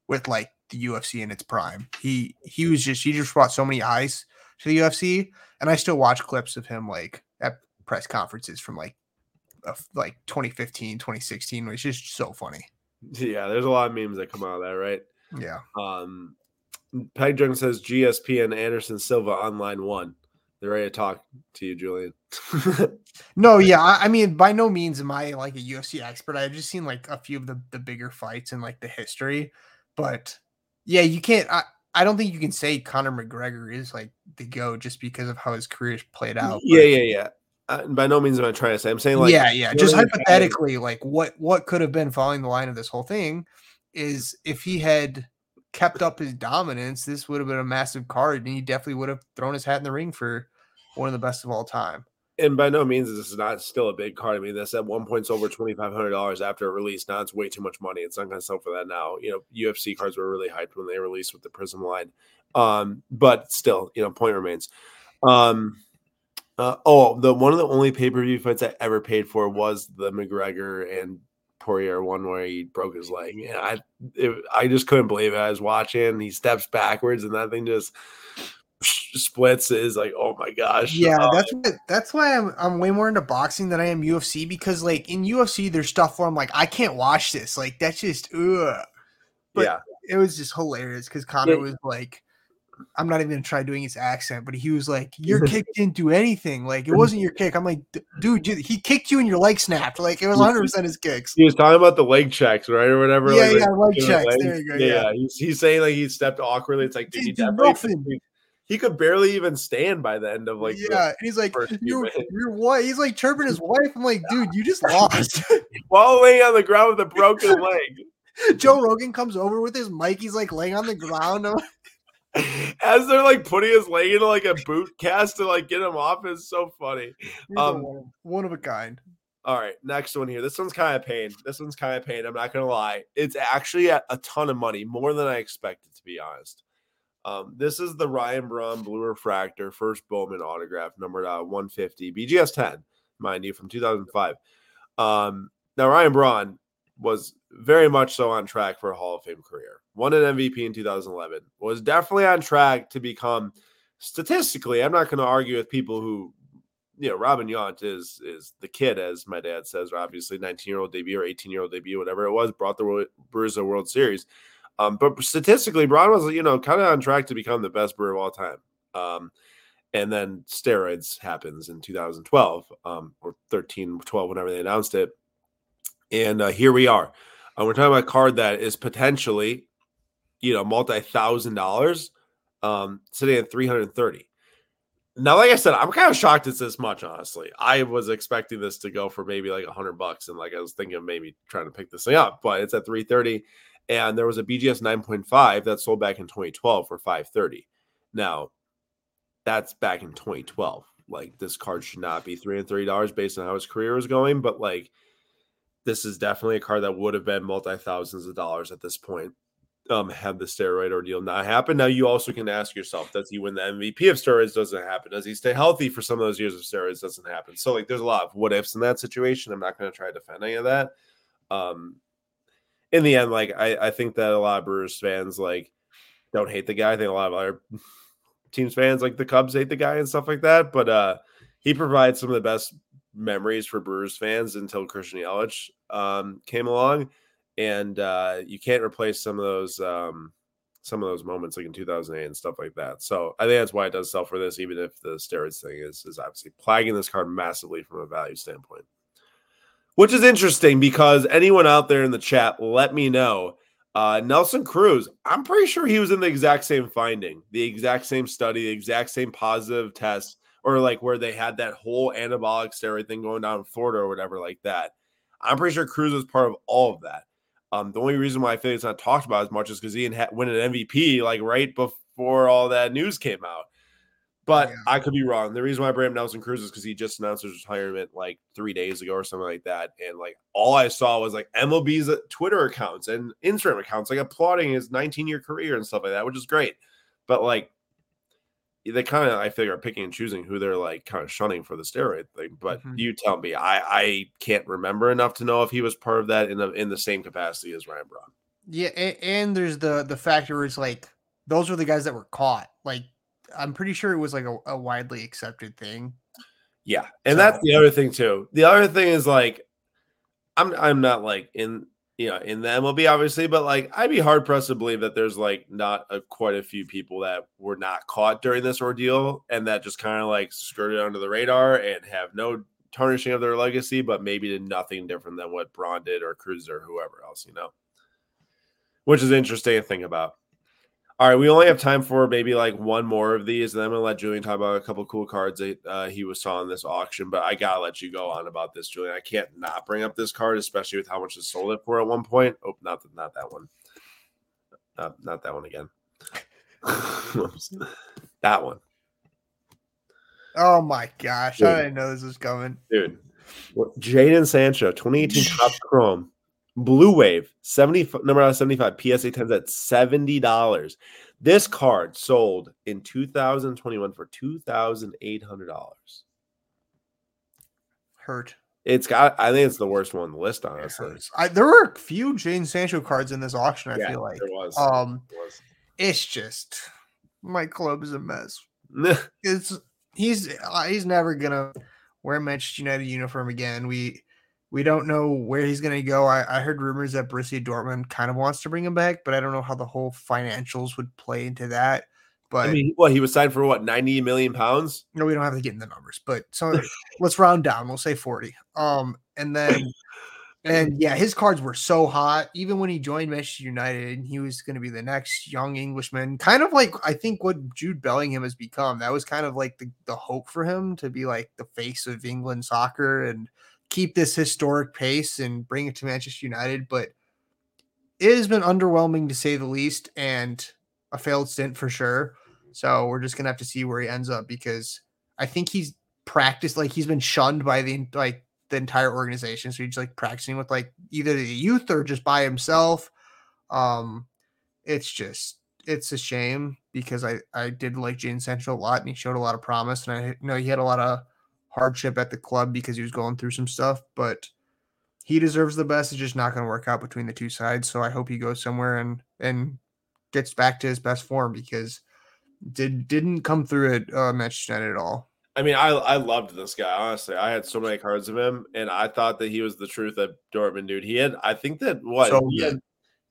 with like the UFC in its prime. He he was just he just brought so many eyes to the UFC, and I still watch clips of him like at press conferences from like of like 2015, 2016, which is so funny.
Yeah, there's a lot of memes that come out of that, right?
Yeah.
Um, Peg Jung says GSP and Anderson Silva on line one. They're ready to talk to you, Julian. *laughs*
no, yeah, I, I, mean, by no means am I like a UFC expert. I've just seen like a few of the the bigger fights and like the history, but yeah, you can't. I, I don't think you can say Conor McGregor is like the go just because of how his career played out.
Yeah, yeah, yeah. Uh, by no means am I trying to say. I'm saying like
yeah, yeah. Just hypothetically, like what what could have been following the line of this whole thing is if he had kept up his dominance, this would have been a massive card, and he definitely would have thrown his hat in the ring for one of the best of all time.
And by no means this is not still a big card. I mean, that's at one point over twenty five hundred dollars after a release. Now it's way too much money. It's not going to sell for that now. You know, UFC cards were really hyped when they released with the Prizm line, um, but still, you know, point remains. Um, uh, oh, the one of the only pay per view fights I ever paid for was the McGregor and Poirier one where he broke his leg. And I, it, I just couldn't believe it. I was watching. He steps backwards, and that thing just *sniffs* splits. Is like, oh my gosh.
Yeah, uh, that's what, that's why I'm I'm way more into boxing than I am UFC because like in UFC there's stuff where I'm like I can't watch this. Like that's just ugh. But yeah. it was just hilarious because Conor yeah. was like I'm not even gonna try doing his accent, but he was like, *laughs* "Your kick didn't do anything. Like it wasn't your kick." I'm like, "Dude, he kicked you and your leg snapped. Like it was 100 percent his kicks."
He was talking about the leg checks, right, or whatever.
Yeah,
like,
yeah, leg checks. There you go. Yeah,
yeah. He's, he's saying like he stepped awkwardly. It's like, did he definitely? He could barely even stand by the end of like.
Yeah, he's like, "Your your wife." He's like chirping his wife. I'm like, "Dude, you just *laughs* lost." *laughs*
While laying on the ground with a broken leg.
Joe Rogan comes over with his mic. He's like laying on the ground *laughs*
as they're like putting his leg into like a boot cast to like get him off is so funny.
Um, one of a kind.
All right, next one here. This one's kind of pain. This one's kind of pain. I'm not gonna lie. It's actually a, a ton of money, more than I expected to be honest. Um, this is the Ryan Braun Blue Refractor first Bowman autograph, numbered uh, 150, BGS 10, mind you, from 2005. Um, now Ryan Braun was very much so on track for a Hall of Fame career. Won an MVP in 2011. Was definitely on track to become statistically. I'm not going to argue with people who, you know, Robin Yount is is the kid, as my dad says, or obviously 19 year old debut or 18 year old debut, whatever it was, brought the Brewers a World Series. Um, but statistically, Braun was, you know, kind of on track to become the best Brewer of all time. Um, and then steroids happens in 2012 um, or 13, 12, whenever they announced it. And uh, here we are. Uh, we're talking about a card that is potentially, you know, multi thousand dollars, um, sitting at 330. Now, like I said, I'm kind of shocked it's this much, honestly. I was expecting this to go for maybe like a hundred bucks, and like I was thinking of maybe trying to pick this thing up, but it's at 330. And there was a BGS 9.5 that sold back in 2012 for 530. Now, that's back in 2012. Like this card should not be $330 based on how his career was going, but like this is definitely a card that would have been multi thousands of dollars at this point. Um, had the steroid ordeal not happen. Now you also can ask yourself, does he win the MVP of steroids doesn't happen? Does he stay healthy for some of those years of steroids doesn't happen? So like there's a lot of what ifs in that situation. I'm not going to try to defend any of that. Um in the end, like I, I think that a lot of Brewers fans like don't hate the guy. I think a lot of other *laughs* teams fans like the Cubs hate the guy and stuff like that. But uh he provides some of the best memories for Brewers fans until Christian Yelich um, came along, and uh, you can't replace some of those um, some of those moments like in 2008 and stuff like that. So I think that's why it does sell for this, even if the steroids thing is is obviously plaguing this card massively from a value standpoint. Which is interesting because anyone out there in the chat, let me know. Uh, Nelson Cruz, I'm pretty sure he was in the exact same finding, the exact same study, the exact same positive test or like where they had that whole anabolic steroid thing going down in Florida or whatever like that. I'm pretty sure Cruz was part of all of that. Um, the only reason why I feel it's not talked about as much is because he didn't ha- win an MVP like right before all that news came out. But yeah. I could be wrong. The reason why I bring up Nelson Cruz is because he just announced his retirement like three days ago or something like that. And like all I saw was like MLB's uh, Twitter accounts and Instagram accounts like applauding his 19 year career and stuff like that, which is great. But like they kind of I figure are picking and choosing who they're like kind of shunning for the steroid thing. But mm-hmm. you tell me, I I can't remember enough to know if he was part of that in the in the same capacity as Ryan Braun.
Yeah, and, and there's the the factor is like those were the guys that were caught. Like I'm pretty sure it was like a, a widely accepted thing.
Yeah, and so, that's the other thing too. The other thing is like I'm I'm not like in you know, in the MLB, obviously, but like I'd be hard pressed to believe that there's like not a, quite a few people that were not caught during this ordeal and that just kind of like skirted under the radar and have no tarnishing of their legacy, but maybe did nothing different than what Braun did or Cruz or whoever else, you know, which is interesting to think about. All right, we only have time for maybe like one more of these, and then I'm gonna let Julian talk about a couple cool cards that uh, he was saw in this auction. But I gotta let you go on about this, Julian. I can't not bring up this card, especially with how much it sold it for at one point. Oh, not not that one. Not not that one again. *laughs* that one.
Oh my gosh, Dude. I didn't know this was coming.
Dude. Jadon Sancho, 2018 Topps *laughs* Chrome. Blue Wave, 70 number out of 75, PSA 10s at $70. This card sold in 2021 for $2,800.
Hurt.
It's got I think it's the worst one on the list, honestly.
I, there were a few Jadon Sancho cards in this auction, I
yeah,
feel like.
There was.
Um
there was.
it's just my club is a mess. *laughs* it's he's uh, he's never gonna wear Manchester United uniform again. We we don't know where he's going to go. I, I, heard rumors that Borussia Dortmund kind of wants to bring him back, but I don't know how the whole financials would play into that. But
I mean, what he was signed for what ninety million pounds?
No, we don't have to get in the numbers, but so *laughs* let's round down. We'll say forty. Um, and then and yeah, his cards were so hot. Even when he joined Manchester United, and he was going to be the next young Englishman, kind of like I think what Jude Bellingham has become. That was kind of like the, the hope for him to be like the face of England soccer and keep this historic pace and bring it to Manchester United, but it has been underwhelming to say the least and a failed stint for sure. So we're just gonna have to see where he ends up because I think he's practiced like he's been shunned by the like the entire organization. So he's like practicing with like either the youth or just by himself. Um it's just it's a shame because I I did like Jadon Sancho a lot and he showed a lot of promise and I know he had a lot of hardship at the club because he was going through some stuff, but he deserves the best. It's just not going to work out between the two sides. So I hope he goes somewhere and and gets back to his best form because did didn't come through at uh, Manchester United at all.
I mean, I I loved this guy honestly. I had so many cards of him, and I thought that he was the truth at Dortmund, dude. He had, I think that what so he, had,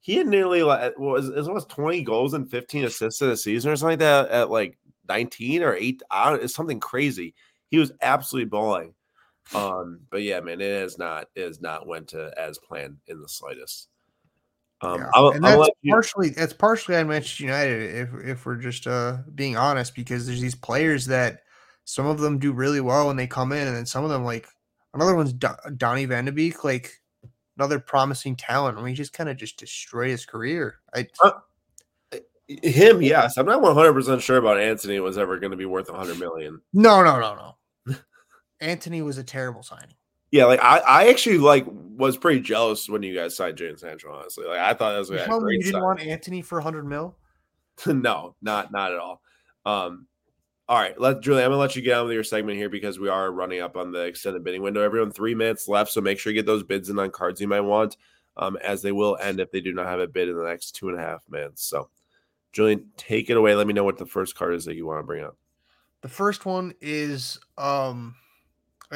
he had nearly like was as much twenty goals and fifteen assists in a season or something like that at like nineteen or eight. I don't, it's something crazy he was absolutely balling. Um, but yeah, man, it has not it has not went to as planned in the slightest.
Um, yeah. I'll, and that's you... partially it's partially on Manchester United if if we're just uh being honest because there's these players that some of them do really well when they come in, and then some of them like another one's Do- Donny Van de Beek, like another promising talent. I mean, he just kind of just destroyed his career. I uh,
him, yes. I'm not 100 percent sure about Antony was ever going to be worth 100 million.
No, no, no, no. Antony was a terrible signing.
Yeah, like I, I actually like was pretty jealous when you guys signed Jadon Sancho. Honestly, like I thought that was a great.
You didn't sign. want Antony for 100 mil? *laughs*
no, not not at all. Um, all right, let Julie. I'm gonna let you get on with your segment here because we are running up on the extended bidding window. Everyone, three minutes left, so make sure you get those bids in on cards you might want, um, as they will end if they do not have a bid in the next two and a half minutes. So Julian, take it away. Let me know what the first card is that you want to bring up.
The first one is um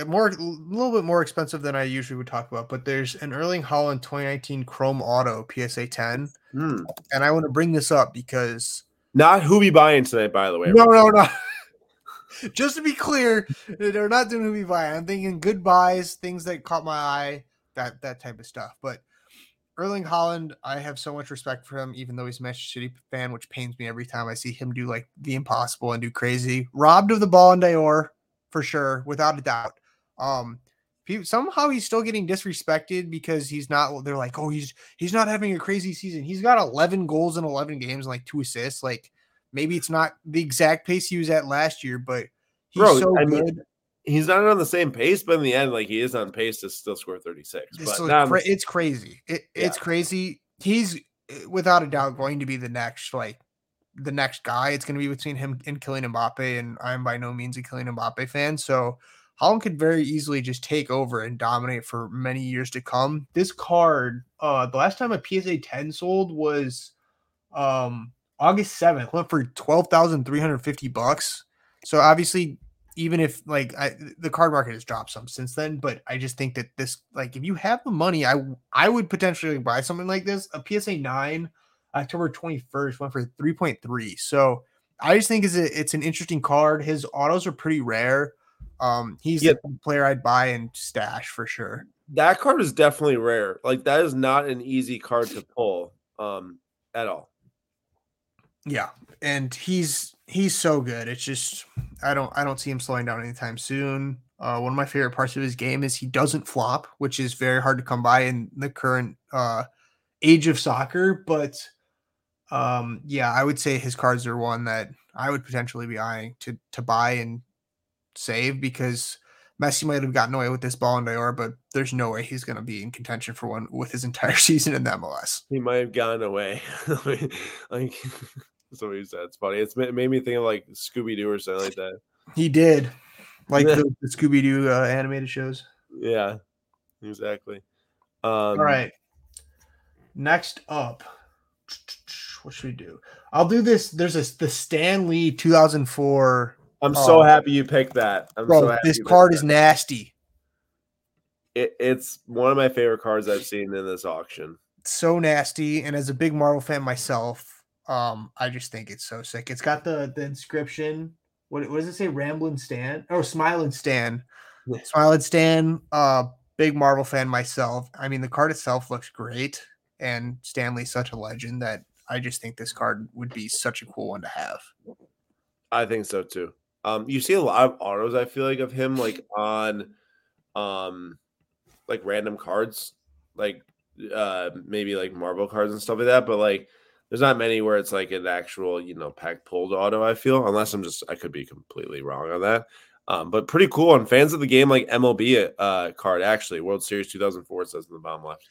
more a little bit more expensive than I usually would talk about, but there's an Erling Haaland 2019 Chrome Auto PSA 10,
hmm.
and I want to bring this up because
not who be buying tonight, by the way.
No, no, no. *laughs* Just to be clear, they're not doing who be buying. I'm thinking goodbyes, things that caught my eye, that that type of stuff. But Erling Haaland, I have so much respect for him, even though he's a Manchester City fan, which pains me every time I see him do like the impossible and do crazy. Robbed of the Ballon d'Or, for sure, without a doubt. Um, somehow he's still getting disrespected because he's not. They're like, oh, he's he's not having a crazy season. He's got 11 goals in 11 games, and like two assists. Like maybe it's not the exact pace he was at last year, but he's Bro, so I good. Mean,
he's not on the same pace, but in the end, like he is on pace to still score 36. But
so cra- it's crazy. It, yeah. It's crazy. He's eh, without a doubt going to be the next, like the next guy. It's going to be between him and Kylian Mbappe, and I'm by no means a Kylian Mbappe fan. So Haaland could very easily just take over and dominate for many years to come. This card, uh, the last time a PSA 10 sold was um August 7th, went for 12,350 bucks. So obviously even if like I, the card market has dropped some since then, but I just think that this like if you have the money, I I would potentially buy something like this. A PSA nine, October twenty first went for three point three. So I just think is it's an interesting card. His autos are pretty rare. Um, he's yeah. the player I'd buy and stash for sure.
That card is definitely rare. Like that is not an easy card to pull um at all.
Yeah, and he's he's so good. It's just I don't I don't see him slowing down anytime soon. Uh, one of my favorite parts of his game is he doesn't flop, which is very hard to come by in the current uh, age of soccer. But um, yeah, I would say his cards are one that I would potentially be eyeing to to buy and save because Messi might have gotten away with this Ballon d'Or, but there's no way he's going to be in contention for one with his entire *laughs* season in the MLS.
He might have gotten away. *laughs* like what he said. It's funny. It's made me think of like Scooby Doo or something like that.
He did, like the, the Scooby Doo uh, animated shows.
Yeah, exactly. Um,
All right. Next up, *tsk* what should we do? I'll do this. There's a the Stan Lee 2004
I'm so happy you picked that. I'm
Bro,
so happy
this card
that.
is nasty.
It, it's one of my favorite cards I've seen in this auction.
So nasty. And as a big Marvel fan myself, um, I just think it's so sick. It's got the the inscription. What, what does it say? Ramblin' Stan? Oh, Smilin' Stan.
Yeah.
Smilin' Stan. Uh, big Marvel fan myself. I mean, the card itself looks great, and Stan Lee's such a legend that I just think this card would be such a cool one to have.
I think so too. Um, you see a lot of autos. I feel like of him like *laughs* on, um, like random cards, like uh maybe like Marvel cards and stuff like that. But like, there's not many where it's like an actual you know pack pulled auto. I feel unless I'm just I could be completely wrong on that. Um, but pretty cool on fans of the game like MLB uh card actually World Series 2004 says in the bottom left.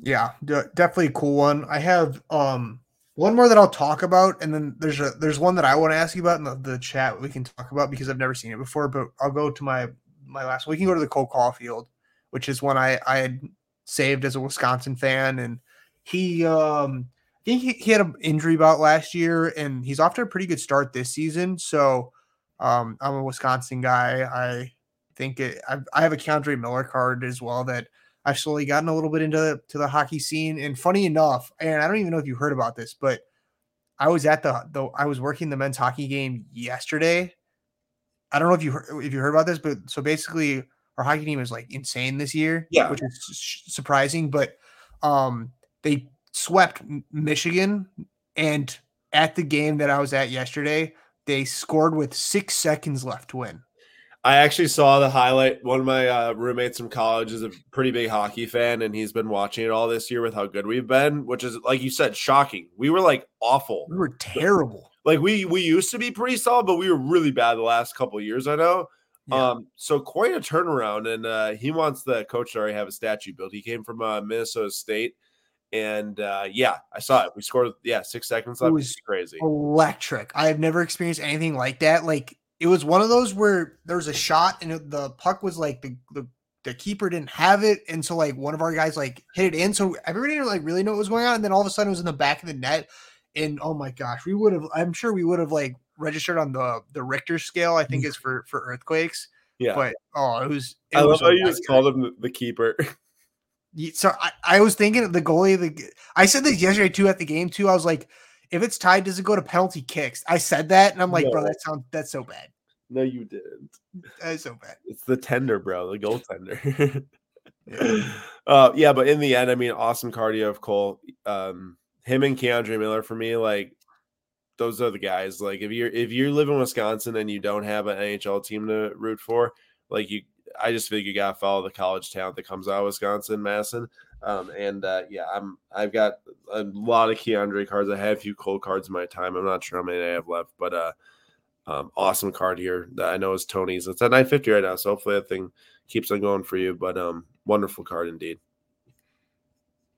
Yeah, de- definitely a cool one. I have um one more that I'll talk about, and then there's a there's one that I want to ask you about in the, the chat we can talk about because I've never seen it before. But I'll go to my my last. We can go to the Cole Caufield, which is one I I had saved as a Wisconsin fan, and he um I think he, he had an injury bout last year, and he's off to a pretty good start this season. So um I'm a Wisconsin guy. I think it. I, I have a K'Andre Miller card as well that I've slowly gotten a little bit into the, to the hockey scene. And funny enough, and I don't even know if you heard about this, but I was at the the I was working the men's hockey game yesterday. I don't know if you heard, if you heard about this, but so basically our hockey team is like insane this year,
Yeah.
which is surprising. But um, they swept Michigan, and at the game that I was at yesterday, they scored with six seconds left to win.
I actually saw the highlight. One of my uh, roommates from college is a pretty big hockey fan, and he's been watching it all this year with how good we've been, which is like you said, shocking. We were like awful.
We were terrible.
Like we we used to be pretty solid, but we were really bad the last couple years. I know.
Yeah.
Um, so quite a turnaround, and uh, he wants the coach to already have a statue built. He came from uh, Minnesota State, and uh, yeah, I saw it. We scored, yeah, six seconds left.
It
was crazy.
electric. I have never experienced anything like that. Like it was one of those where there was a shot and the puck was like the, the the keeper didn't have it, and so like one of our guys like hit it in, so everybody didn't like really know what was going on, and then all of a sudden it was in the back of the net, and oh my gosh, we would have. I'm sure we would have like registered on the the Richter scale. I think is for for earthquakes,
Yeah,
but oh, it was. It
I love how you just called him the keeper. *laughs*
So I, I was thinking of the goalie. The I said this yesterday too at the game too. I was like, if it's tied, does it go to penalty kicks? I said that, and I'm like, bro, that sounds that's so bad.
no, you didn't.
That's so bad.
It's the tender, bro, the goaltender.
Yeah. *laughs*
uh, yeah, but in the end, I mean, awesome cardio of Cole. Um, him and K'Andre Miller for me, like those are the guys. Like if you're if you live in Wisconsin and you don't have an NHL team to root for, like you, I just think you gotta follow the college talent that comes out of Wisconsin, Madison. Um, and uh, yeah, I'm I've got a lot of K'Andre cards. I have a few Cole cards in my time. I'm not sure how many I have left, but uh, um, awesome card here that I know is Tony's. It's at 950 right now, so hopefully that thing keeps on going for you. But um, wonderful card indeed.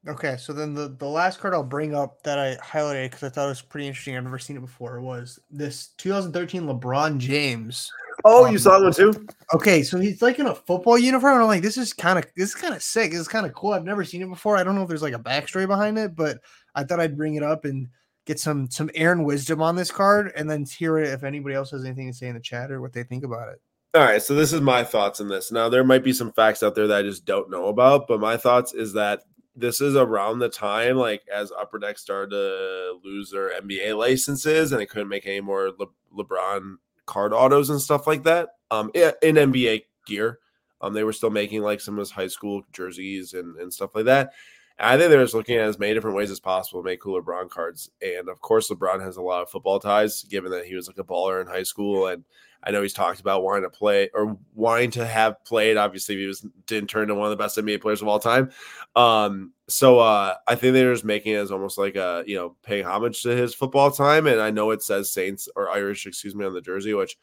Okay, so then the the last card I'll bring up that I highlighted because I thought it was pretty interesting. I've never seen it before. Was this 2013 LeBron James?
Oh,
Um,
you saw one too?
Okay, so he's like in a football uniform. And I'm like, this is kind of this is kind of sick. This is kind of cool. I've never seen it before. I don't know if there's like a backstory behind it, but I thought I'd bring it up and get some some Aaron wisdom on this card, and then hear it if anybody else has anything to say in the chat or what they think about it.
All right, so this is my thoughts on this. Now there might be some facts out there that I just don't know about, but my thoughts is that this is around the time like as Upper Deck started to lose their NBA licenses and they couldn't make any more Le- LeBron card autos and stuff like that. Um, in NBA gear, um, they were still making like some of his high school jerseys and and stuff like that. I think they're just looking at as many different ways as possible to make cool LeBron cards. And of course, LeBron has a lot of football ties, given that he was like a baller in high school. And I know he's talked about wanting to play or wanting to have played. Obviously, he was didn't turn to one of the best NBA players of all time. Um, so uh, I think they're just making it as almost like a you know paying homage to his football time. And I know it says Saints or Irish, excuse me, on the jersey, which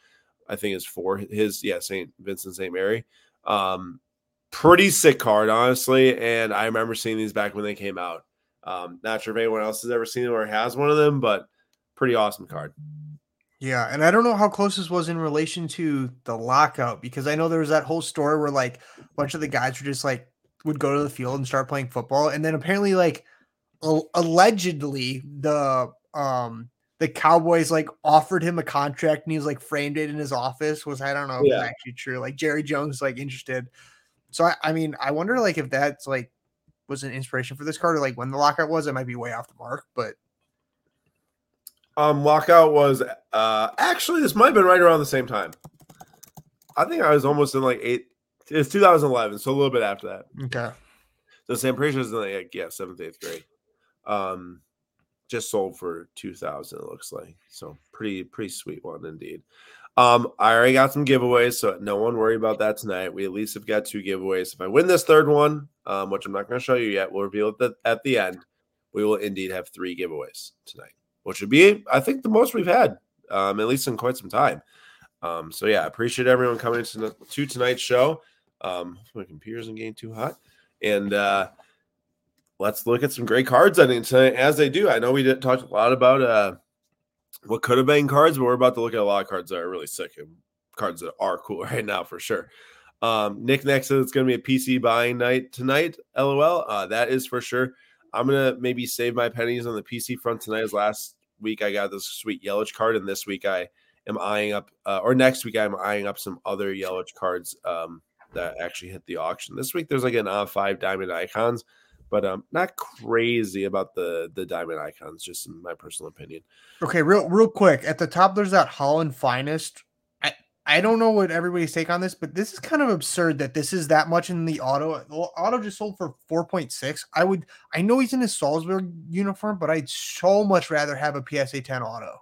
I think is for his yeah Saint Vincent Saint Mary. Um, pretty sick card, honestly. And I remember seeing these back when they came out. Um, not sure if anyone else has ever seen it or has one of them, but pretty awesome card.
Yeah, and I don't know how close this was in relation to the lockout because I know there was that whole story where like a bunch of the guys were just like would go to the field and start playing football, and then apparently like allegedly the um the Cowboys like offered him a contract and he was like framed it in his office. Was I don't know if yeah. it's actually true. Like Jerry Jones like interested. So I, I mean I wonder like if that's like was an inspiration for this card or like when the lockout was. It might be way off the mark, but
um, lockout was uh actually this might have been right around the same time. I think I was almost in like eight. It's 2011, so a little bit after that.
Okay.
So Sam pretty sure it's in like yeah seventh eighth grade. Um, just sold for 2000 it looks like so pretty pretty sweet one indeed um i already got some giveaways so no one worry about that tonight we at least have got two giveaways if i win this third one um which i'm not going to show you yet we'll reveal it at the end we will indeed have three giveaways tonight which would be, I think, the most we've had, um, at least in quite some time. Um, so yeah, appreciate everyone coming to, to tonight's show. Um, my computer isn't getting too hot, and uh, let's look at some great cards. I think tonight, as they do. I know we did talk a lot about uh, what could have been cards, but we're about to look at a lot of cards that are really sick and cards that are cool *laughs* right now for sure. Um, Nick next says it's going to be a PC buying night tonight. LOL. Uh, that is for sure. I'm gonna maybe save my pennies on the PC front tonight as last week I got this sweet Yelich card, and this week I am eyeing up, uh, or next week I'm eyeing up some other Yelich cards um, that actually hit the auction. This week there's like an uh, five diamond icons, but um, not crazy about the the diamond icons, just in my personal opinion.
Okay, real real quick at the top there's that Haaland Finest I don't know what everybody's take on this, but this is kind of absurd that this is that much in the auto. Auto just sold for 4.6. I would I know he's in his Salzburg uniform, but I'd so much rather have a PSA 10 auto.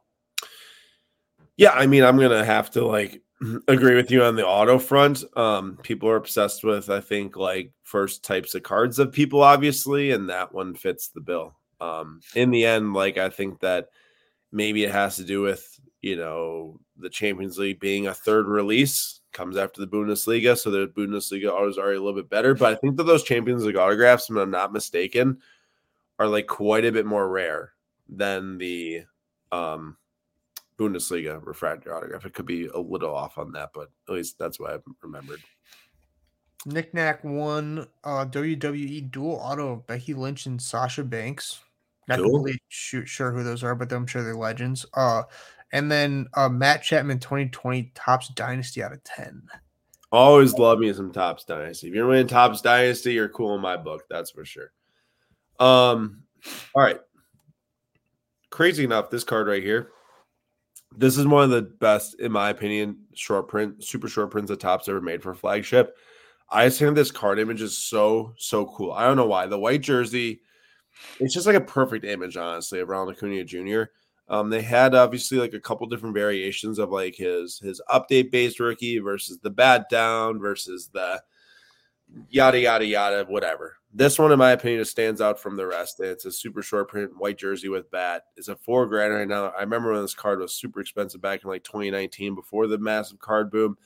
Yeah, I mean, I'm gonna have to like *laughs* agree with you on the auto front. Um, people are obsessed with, I think, like first types of cards of people, obviously, and that one fits the bill. Um, in the end, like I think that maybe it has to do with you know the Champions League being a third release comes after the Bundesliga, so the Bundesliga autos are a little bit better. But I think that those Champions League autographs, if I'm not mistaken, are like quite a bit more rare than the um, Bundesliga refractor autograph. It could be a little off on that, but at least that's what I've remembered.
Knickknack won uh, WWE dual auto of Becky Lynch and Sasha Banks. Not cool. really sure who those are, but I'm sure they're legends. Uh, and then uh, Matt Chapman 2020 Topps Dynasty out of 10.
Always love me some Topps Dynasty. If you're winning Topps Dynasty, you're cool in my book. That's for sure. Um, all right. Crazy enough, this card right here. This is one of the best, in my opinion, short print, super short prints that Topps ever made for flagship. I just think this card image is so, so cool. I don't know why. The white jersey, it's just like a perfect image, honestly, of Ronald Acuna Jr. Um, they had obviously like a couple different variations of like his his update based rookie versus the bat down versus the yada yada yada whatever. This one, in my opinion, stands out from the rest. It's a super short print white jersey with bat. It's a four grand right now. I remember when this card was super expensive back in like 2019 before the massive card boom.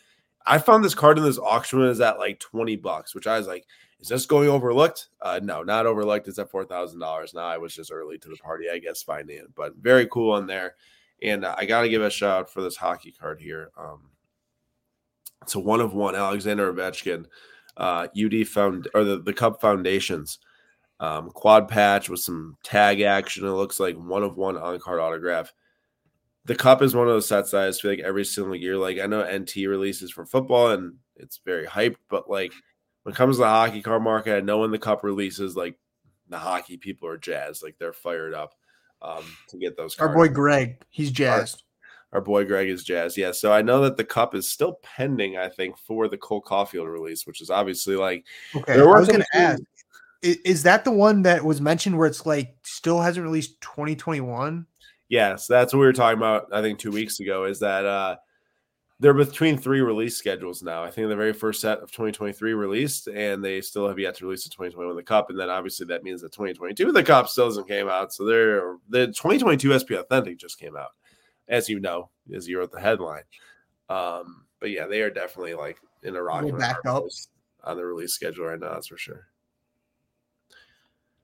I found this card in this auction was at like 20 bucks, which I was like, is this going overlooked? Uh, no, not overlooked. It's at four thousand dollars. Now I was just early to the party, I guess, finding it, but very cool on there. And uh, I got to give a shout out for this hockey card here. Um, it's a one of one Alexander Ovechkin, uh, UD found or the the Cup Foundations um, quad patch with some tag action. It looks like one of one on card autograph. The cup is one of those sets that I feel like every single year. Like I know NT releases for football and it's very hyped, but like when it comes to the hockey card market, I know when the cup releases, like the hockey people are jazzed, like they're fired up um, to get those.
Cards. Our boy Greg, he's jazzed.
Our, boy Greg is Jazz. Yeah, so I know that the cup is still pending. I think for the Cole Caufield release, which is obviously like
okay. I was going to ask. is, is that the one that was mentioned where it's like still hasn't released 2021?
Yes, that's what we were talking about. I think two weeks ago is that uh, they're between three release schedules now. I think the very first set of 2023 released, and they still have yet to release the 2021 the Cup, and then obviously that means that 2022 the Cup still hasn't came out. So they're the 2022 SP Authentic just came out, as you know, as you wrote the headline. Um, but yeah, they are definitely like in a rock
back up
on the release schedule right now. That's for sure.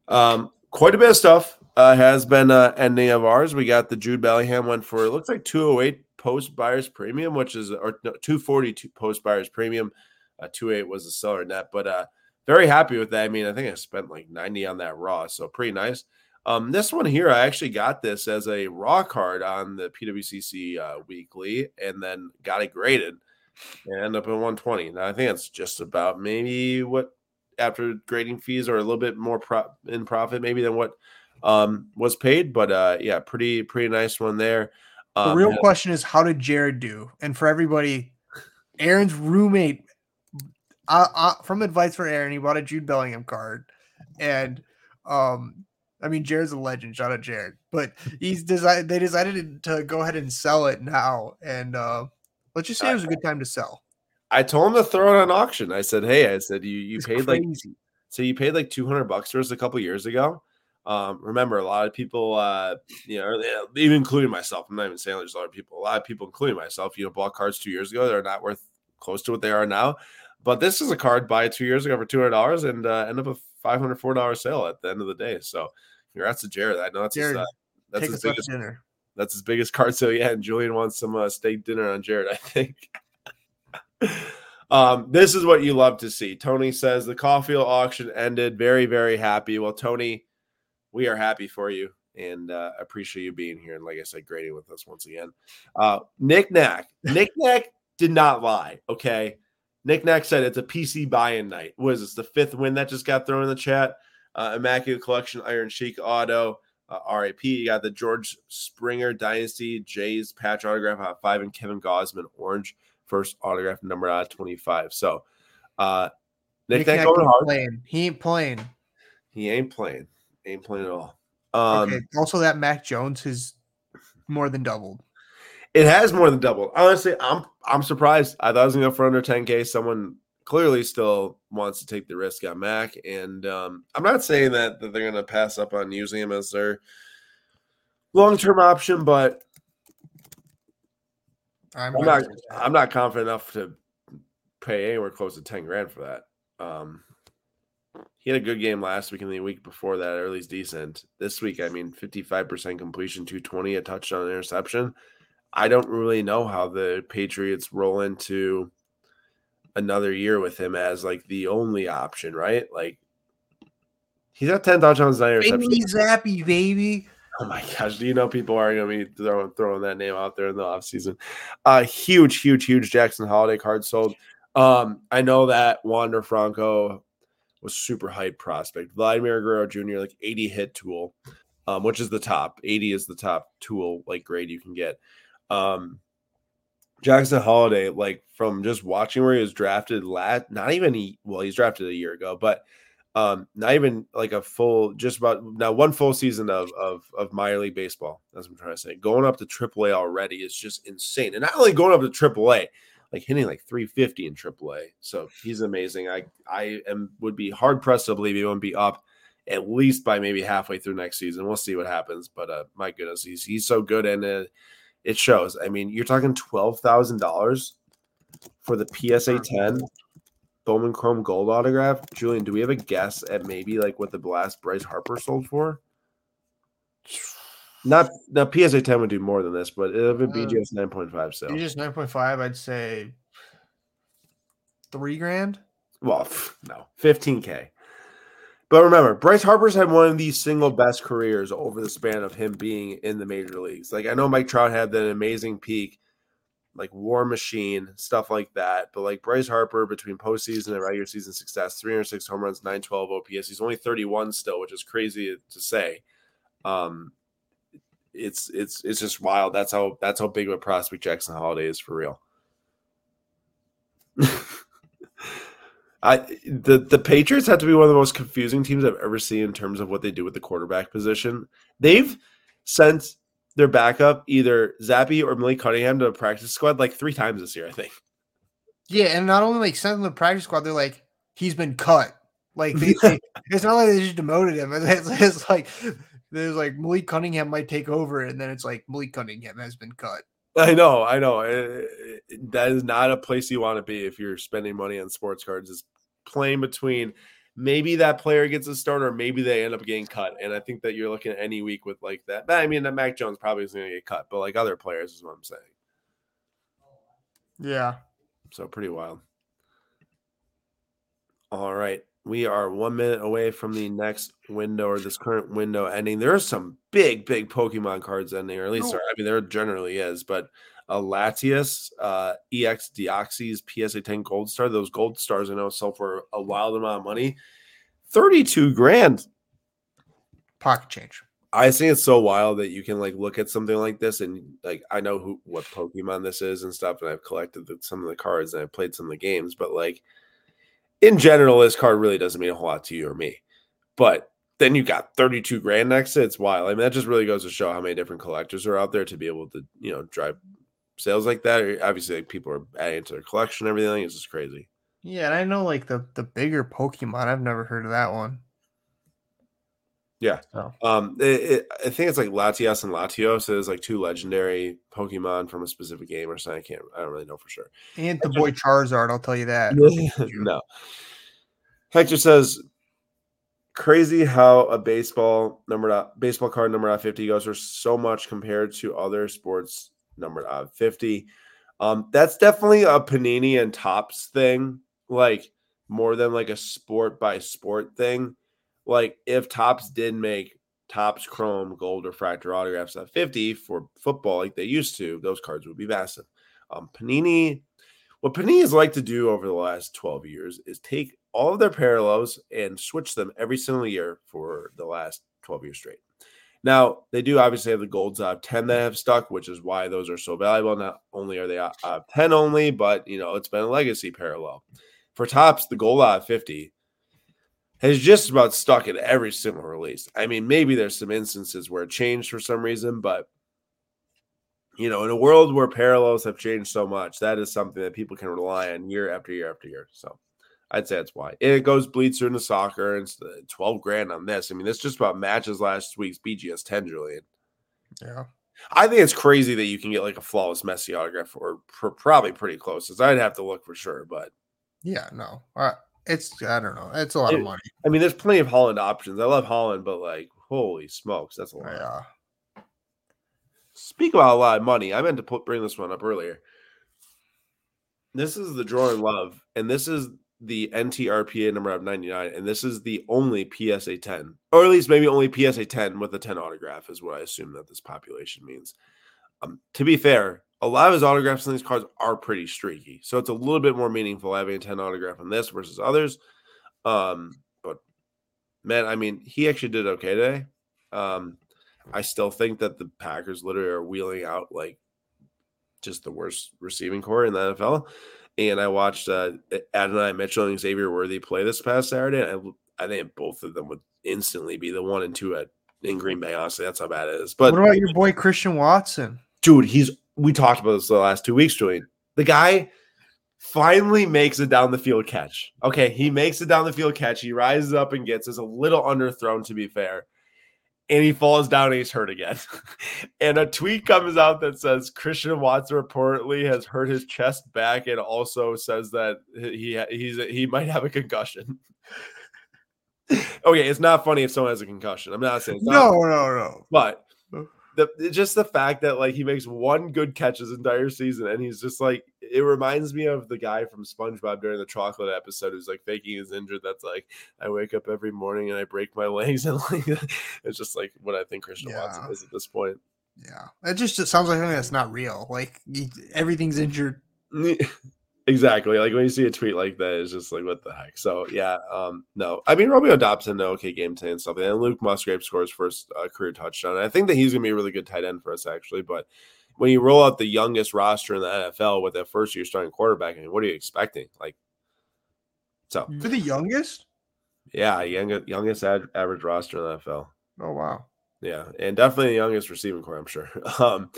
Um, quite a bit of stuff uh, has been uh, ending of ours. We got the Jude Bellingham one for it looks like 208 post buyers premium, which is or no, 242 post buyers premium. Uh, 28 was the seller net, but uh, very happy with that. I mean, I think I spent like 90 on that raw, so pretty nice. Um, this one here, I actually got this as a raw card on the PWCC uh, weekly, and then got it graded and end up at 120. Now I think it's just about maybe what after grading fees are a little bit more pro- in profit maybe than what um, was paid, but uh, yeah, pretty pretty nice one there.
Um, the real question is how did Jared do? And for everybody, Aaron's roommate, uh, uh, from advice for Aaron, he bought a Jude Bellingham card, and um, I mean Jared's a legend. Shout out Jared, but he's decided they decided to go ahead and sell it now, and uh, let's just say it was a good time to sell.
I told him to throw it on auction. I said, "Hey, I said you you it's paid crazy. like so you paid like two hundred bucks for us a couple years ago." Um, remember, a lot of people, uh, you know, even including myself, I'm not even saying there's a lot of people, a lot of people, including myself, you know, bought cards two years ago. They're not worth close to what they are now. But this is a card buy two years ago for $200 and uh, end up a $504 sale at the end of the day. So congrats to Jared. I know that's Jared, his, uh, that's his biggest dinner. That's his biggest card sale. Yeah. And Julian wants some uh, steak dinner on Jared, I think. *laughs* um, this is what you love to see. Tony says the Caufield auction ended. Very, very happy. Well, Tony, we are happy for you and uh, appreciate you being here. And like I said, grading with us once again. Uh, Nick Knack. Nick Knack did not lie. Okay. Nick Knack said it's a PC buy-in night. Was this the fifth win that just got thrown in the chat? Uh, Immaculate Collection, Iron Sheik Auto, uh, RAP. You got the George Springer Dynasty, Jays patch autograph out five, and Kevin Gausman Orange first autograph number out of 25. So, uh, Nick, Nick Knack going hard.
Playing. He ain't playing.
He ain't playing. Ain't playing at all.
Um, okay. Also, that Mac Jones has more than doubled.
It has more than doubled. Honestly, I'm I'm surprised. I thought I was gonna go for under 10k. Someone clearly still wants to take the risk on Mac, and um, I'm not saying that that they're gonna pass up on using him as their long term option, but I'm, I'm not I'm not confident enough to pay anywhere close to 10 grand for that. Um, he had a good game last week and the week before that, or at least decent. This week, I mean, 55% completion, 220, a touchdown, interception. I don't really know how the Patriots roll into another year with him as like the only option, right? Like he's got 10 touchdowns, nine interceptions.
Baby Zappe, baby.
Oh my gosh, do you know people are going to be throwing, throwing that name out there in the offseason? Uh, huge, huge, huge Jackson Holliday card sold. Um, I know that Wander Franco was super hype prospect. Vladimir Guerrero Jr. like 80 hit tool, um, which is the top. 80 is the top tool like grade you can get. Um, Jackson Holliday, like from just watching where he was drafted, lat not even he, well, he's drafted a year ago, but um, not even like a full, just about now one full season of of of minor league baseball. That's what I'm trying to say. Going up to AAA already is just insane, and not only going up to AAA, like hitting like 350 in AAA. So he's amazing. I I am would be hard pressed to believe he won't be up at least by maybe halfway through next season. We'll see what happens. But uh, my goodness, he's he's so good and uh, it shows. I mean, you're talking twelve thousand dollars for the PSA 10 Bowman Chrome Gold autograph. Julian, do we have a guess at maybe like what the blast Bryce Harper sold for? *sighs* Not now PSA 10 would do more than this, but it would be uh, BGS 9.5 sale.
BGS 9.5, I'd say three grand.
Well, no, 15k. But remember, Bryce Harper's had one of the single best careers over the span of him being in the major leagues. Like I know Mike Trout had that amazing peak, like War Machine, stuff like that. But like Bryce Harper between postseason and regular season success, 306 home runs, 912 OPS. He's only 31 still, which is crazy to say. Um, it's it's it's just wild. That's how that's how big of a prospect Jackson Holliday is for real. *laughs* I the the Patriots have to be one of the most confusing teams I've ever seen in terms of what they do with the quarterback position. They've sent their backup either Zappe or Malik Cunningham to a practice squad like three times this year, I think.
Yeah, and not only like sent him to the practice squad, they're like, he's been cut. Like they, they, *laughs* it's not like they just demoted him. It's, it's like there's like Malik Cunningham might take over, and then it's like Malik Cunningham has been cut.
I know, I know. It, it, that is not a place you want to be if you're spending money on sports cards. Is playing between maybe that player gets a start or maybe they end up getting cut. And I think that you're looking at any week with like that. I mean, that Mac Jones probably is going to get cut, but like other players is what I'm saying.
Yeah.
So pretty wild. All right. We are one minute away from the next window or this current window ending. There are some big, big Pokemon cards ending, or at least oh. there, I mean, there generally is, but a Latias, uh, EX Deoxys, PSA 10 Gold Star. Those Gold Stars I know sell for a wild amount of money. 32 grand.
Pocket change.
I think it's so wild that you can like look at something like this and like I know who what Pokemon this is and stuff, and I've collected the, some of the cards and I've played some of the games, but like in general, this card really doesn't mean a whole lot to you or me. But then you got 32 grand next to it. It's wild. I mean, that just really goes to show how many different collectors are out there to be able to, you know, drive sales like that. Obviously, like people are adding to their collection and everything. It's just crazy.
Yeah, and I know like the the bigger Pokemon. I've never heard of that one.
Yeah. Oh. Um, it, it, I think it's like Latias and Latios. So there's like two legendary Pokemon from a specific game or something. I can't. I don't really know for sure.
And the boy Charizard. I'll tell you that. *laughs*
no. Hector says, "Crazy how a baseball number baseball card number out fifty goes for so much compared to other sports number out fifty. Um, that's definitely a Panini and Topps thing, like more than like a sport by sport thing." Like if Topps did make Topps Chrome Gold Refractor autographs at 50 for football like they used to, those cards would be massive. Um, Panini, what Panini has liked to do over the last 12 years is take all of their parallels and switch them every single year for the last 12 years straight. Now, they do obviously have the golds out of 10 that have stuck, which is why those are so valuable. Not only are they out of 10 only, but you know, it's been a legacy parallel. For Topps, the gold out of 50 has just about stuck in every single release. I mean, maybe there's some instances where it changed for some reason, but you know, in a world where parallels have changed so much, that is something that people can rely on year after year after year. So I'd say that's why. And it goes bleeds through into soccer and it's 12 grand on this. I mean, this just about matches last week's BGS 10, Julian.
Yeah.
I think it's crazy that you can get like a flawless Messi autograph or pr- probably pretty close. As I'd have to look for sure, but
yeah, no. Uh, it's I don't know. It's a lot it, of money.
I mean, there's plenty of Haaland options. I love Haaland, but like, holy smokes, that's a lot.
Yeah.
Speak about a lot of money. I meant to put bring this one up earlier. This is the Jordan Love, and this is the NTRPA number of 99, and this is the only PSA 10, or at least maybe only PSA 10 with a 10 autograph, is what I assume that this population means. Um, to be fair, a lot of his autographs on these cards are pretty streaky. So it's a little bit more meaningful having a 10 autograph on this versus others. Um, but man, I mean, he actually did okay today. Um, I still think that the Packers literally are wheeling out like just the worst receiving core in the NFL. And I watched uh, Adonai Mitchell and Xavier Worthy play this past Saturday. And I, I think both of them would instantly be the one and two at in Green Bay. Honestly, that's how bad it is. But
what about your boy Christian Watson?
Dude, he's we talked about this the last two weeks, Julian. The guy finally makes a down the field catch. Okay, he makes a down the field catch. He rises up and gets is a little underthrown to be fair. And he falls down and he's hurt again. *laughs* and a tweet comes out that says Christian Watson reportedly has hurt his chest back and also says that he he's he might have a concussion. *laughs* okay, it's not funny if someone has a concussion. I'm not saying
no, no, no.
But the just the fact that like he makes one good catch his entire season and he's just like it reminds me of the guy from SpongeBob during the chocolate episode who's like faking his injured. That's like I wake up every morning and I break my *laughs* legs and like it's just like what I think Christian yeah. Watson is at this point.
Yeah, it just it sounds like something that's not real. Like everything's injured. *laughs*
Exactly. Like when you see a tweet like that, it's just like, what the heck? So yeah, um, no. I mean, Romeo Dobson, no okay game today and stuff. And Luke Musgrave scores first uh, career touchdown. And I think that he's gonna be a really good tight end for us actually. But when you roll out the youngest roster in the NFL with that first year starting quarterback, I mean, what are you expecting? Like, So
For the youngest?
yeah, youngest youngest ad, average roster in the NFL.
Oh wow.
Yeah, and definitely the youngest receiving core, I'm sure. *laughs* Um,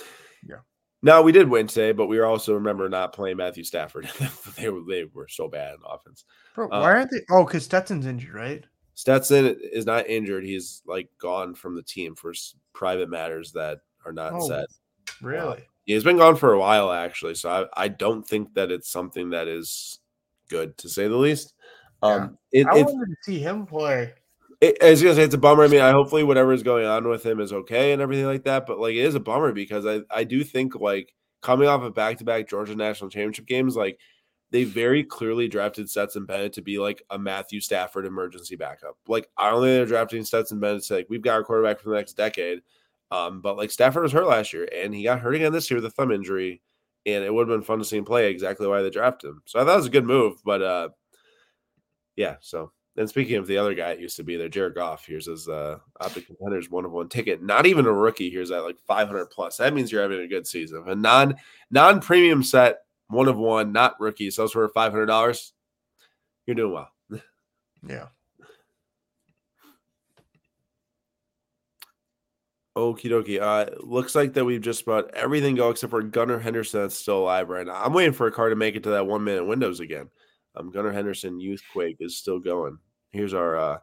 Yeah.
Now we did win today, but we also remember not playing Matthew Stafford. *laughs* they were they were so bad in offense.
Bro,
Uh,
why aren't they? Oh, because Stetson's injured, right?
Stetson is not injured. He's like gone from the team for s- private matters that are not
Oh,
set.
Really?
He's been gone for a while, actually. So I, I don't think that it's something that is good to say the least. Um, it,
I wanted to see him play.
It, I was gonna say it's a bummer. I mean, I hopefully whatever is going on with him is okay and everything like that. But like, it is a bummer because I, I do think like coming off of back to back Georgia national championship games, like they very clearly drafted Stetson Bennett to be like a Matthew Stafford emergency backup. Like I don't think they're drafting Stetson Bennett to like we've got our quarterback for the next decade. Um, but like Stafford was hurt last year and he got hurt again this year with a thumb injury, and it would have been fun to see him play exactly why they drafted him. So I thought it was a good move, but uh, yeah. So and speaking of the other guy it used to be there, Jared Goff, here's his uh Optic Contenders one of one ticket. Not even a rookie. Here's at like 500 plus. That means you're having a good season. A non non premium set, one of one, not rookie. So for five hundred dollars, you're doing well.
Yeah.
Okie dokie. Uh, looks like that we've just about everything go except for Gunnar Henderson that's still alive right now. I'm waiting for a car to make it to that one minute windows again. Um, Gunnar Henderson Youth Quake is still going. Here's our uh,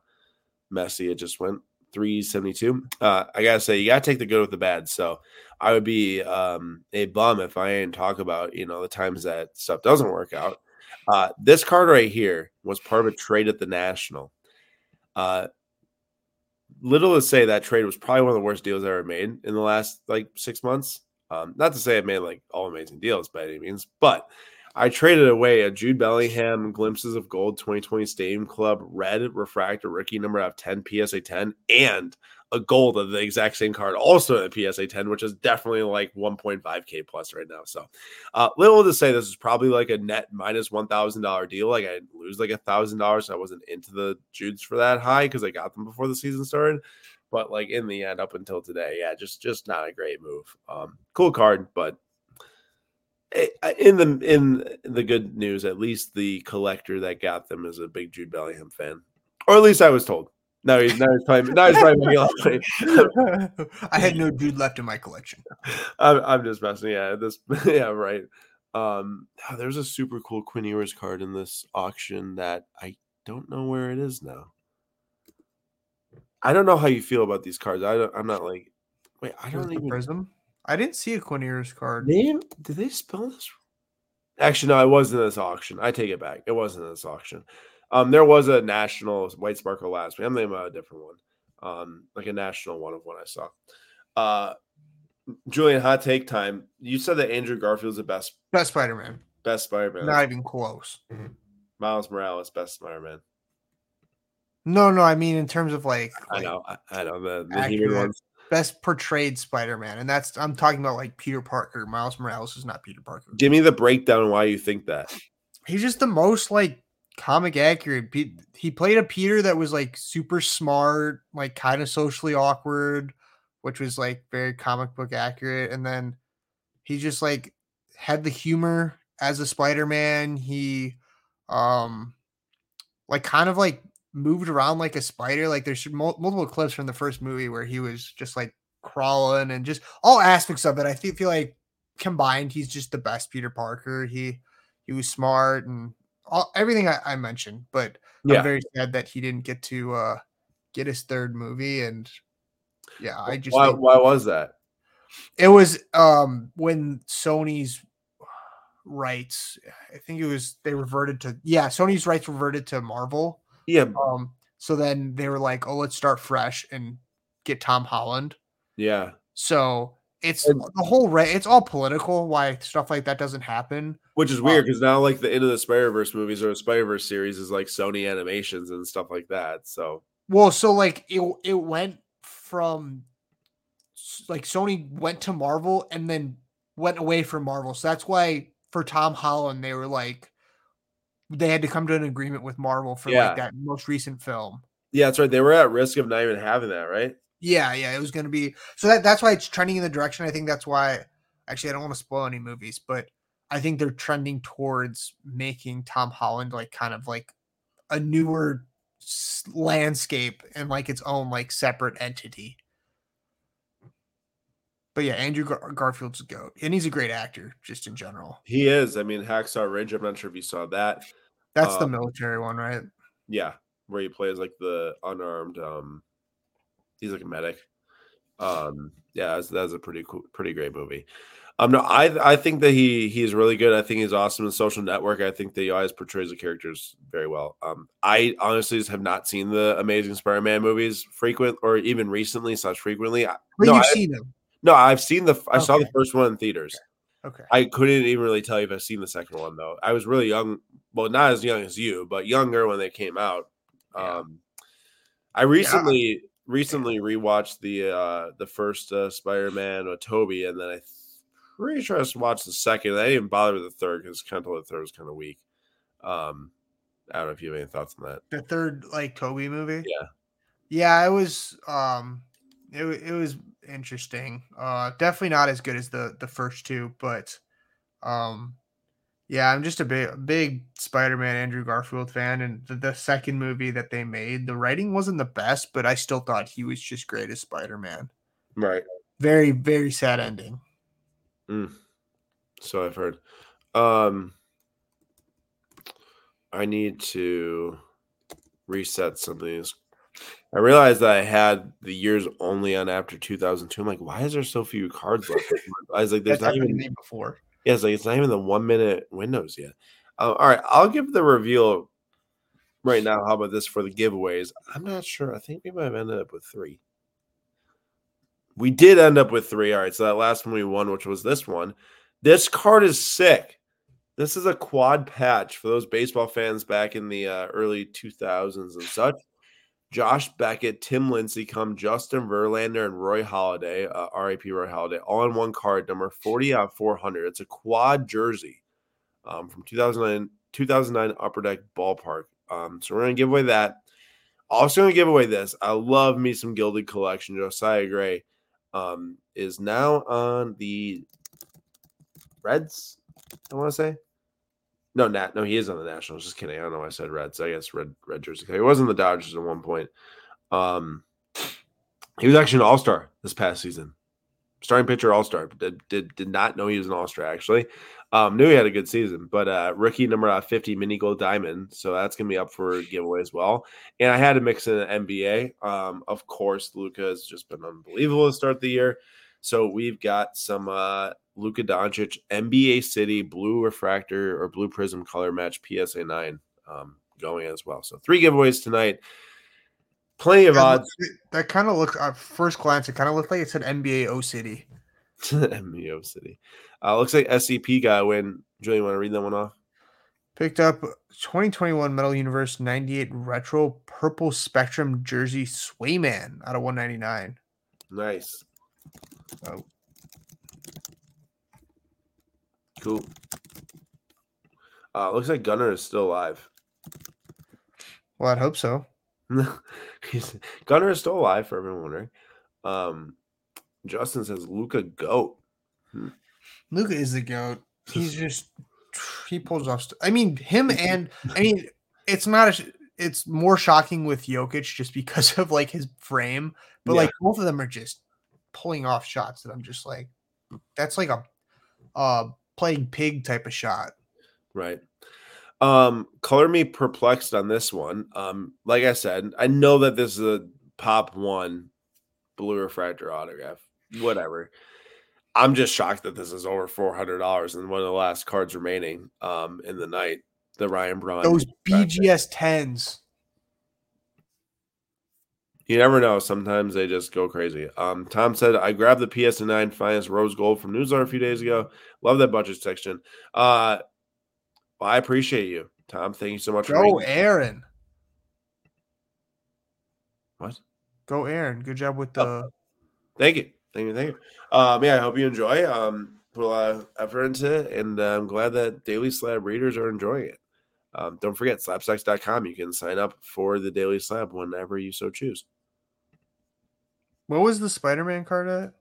Messi. It just went 372. Uh, I gotta say, you gotta take the good with the bad. So I would be um, a bum if I didn't talk about you know the times that stuff doesn't work out. Uh, this card right here was part of a trade at the National. Uh, little to say that trade was probably one of the worst deals I ever made in the last like six months. Um, not to say I made like all amazing deals by any means, but I traded away a Jude Bellingham Glimpses of Gold 2020 Stadium Club Red Refractor rookie number of 10 PSA 10 and a gold of the exact same card also in the PSA 10, which is definitely like 1.5k plus right now. So uh little to say this is probably like a net minus minus one thousand dollar deal. Like I lose like a thousand dollars. I wasn't into the Judes for that high because I got them before the season started. But like in the end, up until today, yeah, just just not a great move. Um, cool card, but in the in the good news, at least the collector that got them is a big Jude Bellingham fan, or at least I was told. No, he's now he's probably now he's probably making a lot of money. *laughs*
I had no dude left in my collection.
I'm, I'm just messing. Yeah, this. *laughs* Yeah, right. Um, oh, there's a super cool Quinn Ewers card in this auction that I don't know where it is now. I don't know how you feel about these cards. I don't, I'm not like. Wait, I don't even.
Prizm. I didn't see a Quinn Ewers card.
Name? Did they spell this? Actually, no, it wasn't in this auction. I take it back. It wasn't in this auction. Um, there was a national white sparkle last week. I'm thinking about a different one. Um, like a national one of one I saw. Uh, Julian, hot take time. You said that Andrew Garfield's the best
Best Spider Man.
best Spider-Man.
Not even close.
Miles Morales, best Spider-Man.
No, no. I mean in terms of like,
I
like,
know, I, I know the, the human ones.
Best portrayed Spider Man, and that's I'm talking about like Peter Parker. Miles Morales is not Peter Parker.
Give me the breakdown why you think that.
He's just the most like comic accurate. He played a Peter that was like super smart, like kind of socially awkward, which was like very comic book accurate. And then he just like had the humor as a Spider-Man. He um like kind of like moved around like a spider. Like there's mul- multiple clips from the first movie where he was just like crawling and just all aspects of it. I feel, feel like combined, he's just the best Peter Parker. He he was smart and all, everything I, I mentioned. But
Yeah.
I'm very sad that he didn't get to uh get his third movie. And yeah, I just
why, why was that?
it was um when Sony's rights, I think it was they reverted to yeah, Sony's rights reverted to Marvel.
Yeah,
Um, so then they were like, oh, let's start fresh and get Tom Holland.
yeah.
So it's
And-
the whole right. It's all political. Why stuff like that doesn't happen.
Which is weird because now, like the end of the Spider Verse movies or the Spider Verse series is like Sony Animations and stuff like that. So
Well, so like it it went from like Sony went to Marvel and then went away from Marvel. So that's why for Tom Holland they were like they had to come to an agreement with Marvel for
Yeah.
like that most recent film.
yeah, that's right. They were at risk of not even having that, right?
Yeah, yeah, it was going to be so that that's why it's trending in the direction. I think that's why. Actually, I don't want to spoil any movies, but I think they're trending towards making Tom Holland like kind of like a newer landscape and like its own like separate entity. But yeah, Andrew Gar- Garfield's a goat, and he's a great actor just in general.
He is. I mean, Hacksaw Ridge. I'm not sure if you saw that.
That's the
Um,
military one, right?
Yeah, where he plays like the unarmed. Um, he's like a medic. Um, yeah, that's, that's a pretty cool, pretty great movie. Um, no, I I think that he he's really good. I think he's awesome in Social Network. I think that he always portrays the characters very well. Um, I honestly just have not seen the Amazing Spider-Man movies frequent or even recently such frequently.
But
no,
you've
I,
seen him.
No, I've seen the I saw the first one in theaters.
Okay.
I couldn't even really tell you if I've seen the second one though. I was really young, well, not as young as you, but younger when they came out.
Yeah.
Um, I recently recently rewatched the uh the first uh, Spider-Man with Tobey, and then I th- pretty sure I just watched the second. I didn't even bother with the third because kind of the third was kind of weak. Um, I don't know if you have any thoughts on that.
the third like Tobey movie.
Yeah.
Yeah, it was um it, it was interesting. Uh definitely not as good as the the first two, but um yeah, I'm just a big big Spider-Man Andrew Garfield fan and the, the second movie that they made, the writing wasn't the best, but I still thought he was just great as Spider-Man.
Right.
Very very sad ending. Mm.
So I've heard. Um, I need to reset some of these. I realized that I had the years only on after 2002. I'm like, why is there so few cards left? *laughs* I was like, there's not even.
before.
Yeah, it's like it's not even the one minute windows yet. Uh, all right, I'll give the reveal right now. How about this for the giveaways? I'm not sure. I think we might have ended up with three. We did end up with three. All right, so that last one we won, which was this one. This card is sick. This is a quad patch for those baseball fans back in the uh, early 2000s and such. Josh Beckett, Tim Lincecum Justin Verlander, and Roy Halladay, uh, RIP Roy Halladay, all in one card, number 40 out of 400. It's a quad jersey um, from 2009, 2009 Upper Deck Ballpark. Um, so we're going to give away that. Also going to give away this. I love me some Gilded Collection. Josiah Gray um, is now on the Reds, I want to say. No, Nat. No, he is on the Nationals. Just kidding. I don't know why I said Reds. I guess red red jersey. He was in the Dodgers at one point. Um, he was actually an All Star this past season, starting pitcher All Star. Did, did did not know he was an All Star actually. Um, knew he had a good season, but uh, rookie number uh, fifty mini gold diamond. So that's gonna be up for giveaway as well. And I had to mix in an NBA. Um, of course, Luka has just been unbelievable to start the year. So we've got some uh, Luka Doncic NBA City Blue Refractor or Blue Prizm Color Match PSA nine um, going as well. So three giveaways tonight. Plenty of
That,
odds.
look- that kind of looks at first glance, it kind of looked like it said NBA O City. *laughs*
MBO City. Uh, looks like SCP guy win. Julian, want to read that one off?
Picked up 2021 Metal Universe 98 Retro Purple Spectrum Jersey Swayman out of 199.
Nice.
Oh.
Cool. Uh, looks like Gunnar is still alive.
Well, I'd hope so. *laughs*
Gunnar is still alive for everyone wondering. Um, Justin says Luka goat.
Luka is the goat. *laughs* He's just he pulls off. St- I mean, him *laughs* and I mean, it's not. A, sh- it's more shocking with Jokic just because of like his frame, but
Yeah.
like both of them are just pulling off shots that I'm just like, that's like a uh playing pig type of shot.
Right. Um, color me perplexed on this one. Um, like I said, I know that this is a pop one blue refractor autograph. Whatever. I'm just shocked that this is over four hundred dollars and one of the last cards remaining um in the night. The Ryan Braun.
Those. BGS tens.
You never know. Sometimes they just go crazy. Um, Tom said, I grabbed the PS9 finest rose gold from Newsletter a few days ago. Love that budget section. Uh, well, I appreciate you, Tom. Thank you so much for
Go. Aaron.
What?
Go Aaron. Good job with
Oh.
the
Thank you. Thank you. Thank you. Um, yeah, I hope you enjoy. Um, put a lot of effort into it, and uh, I'm glad that Daily Slab readers are enjoying it. Um, don't forget, slabstox.com. You can sign up for the Daily Slab whenever you so choose.
what was the Spider-Man card at?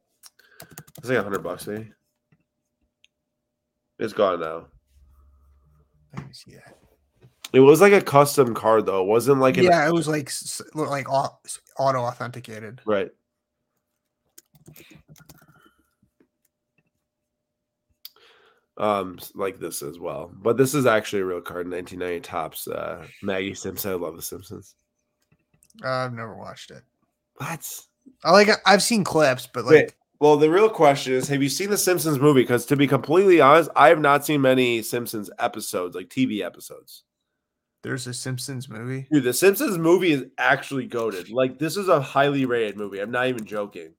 It's like a hundred bucks, maybe. It's gone now.
Let me see that.
It was like a custom card though. It wasn't like an
yeah, it was like like auto authenticated.
right. Um, like this as well, but this is actually a real card. 1990 Topps. Uh, Maggie Simpson. I love The Simpsons.
I've never watched it.
What?
I like I've seen clips, but like
Wait, well, the real question is: Have you seen the Simpsons movie? Because to be completely honest, I have not seen many Simpsons episodes, like TV episodes.
there's a Simpsons movie.
Dude, the Simpsons movie is actually goaded. Like, this is a highly rated movie. I'm not even joking.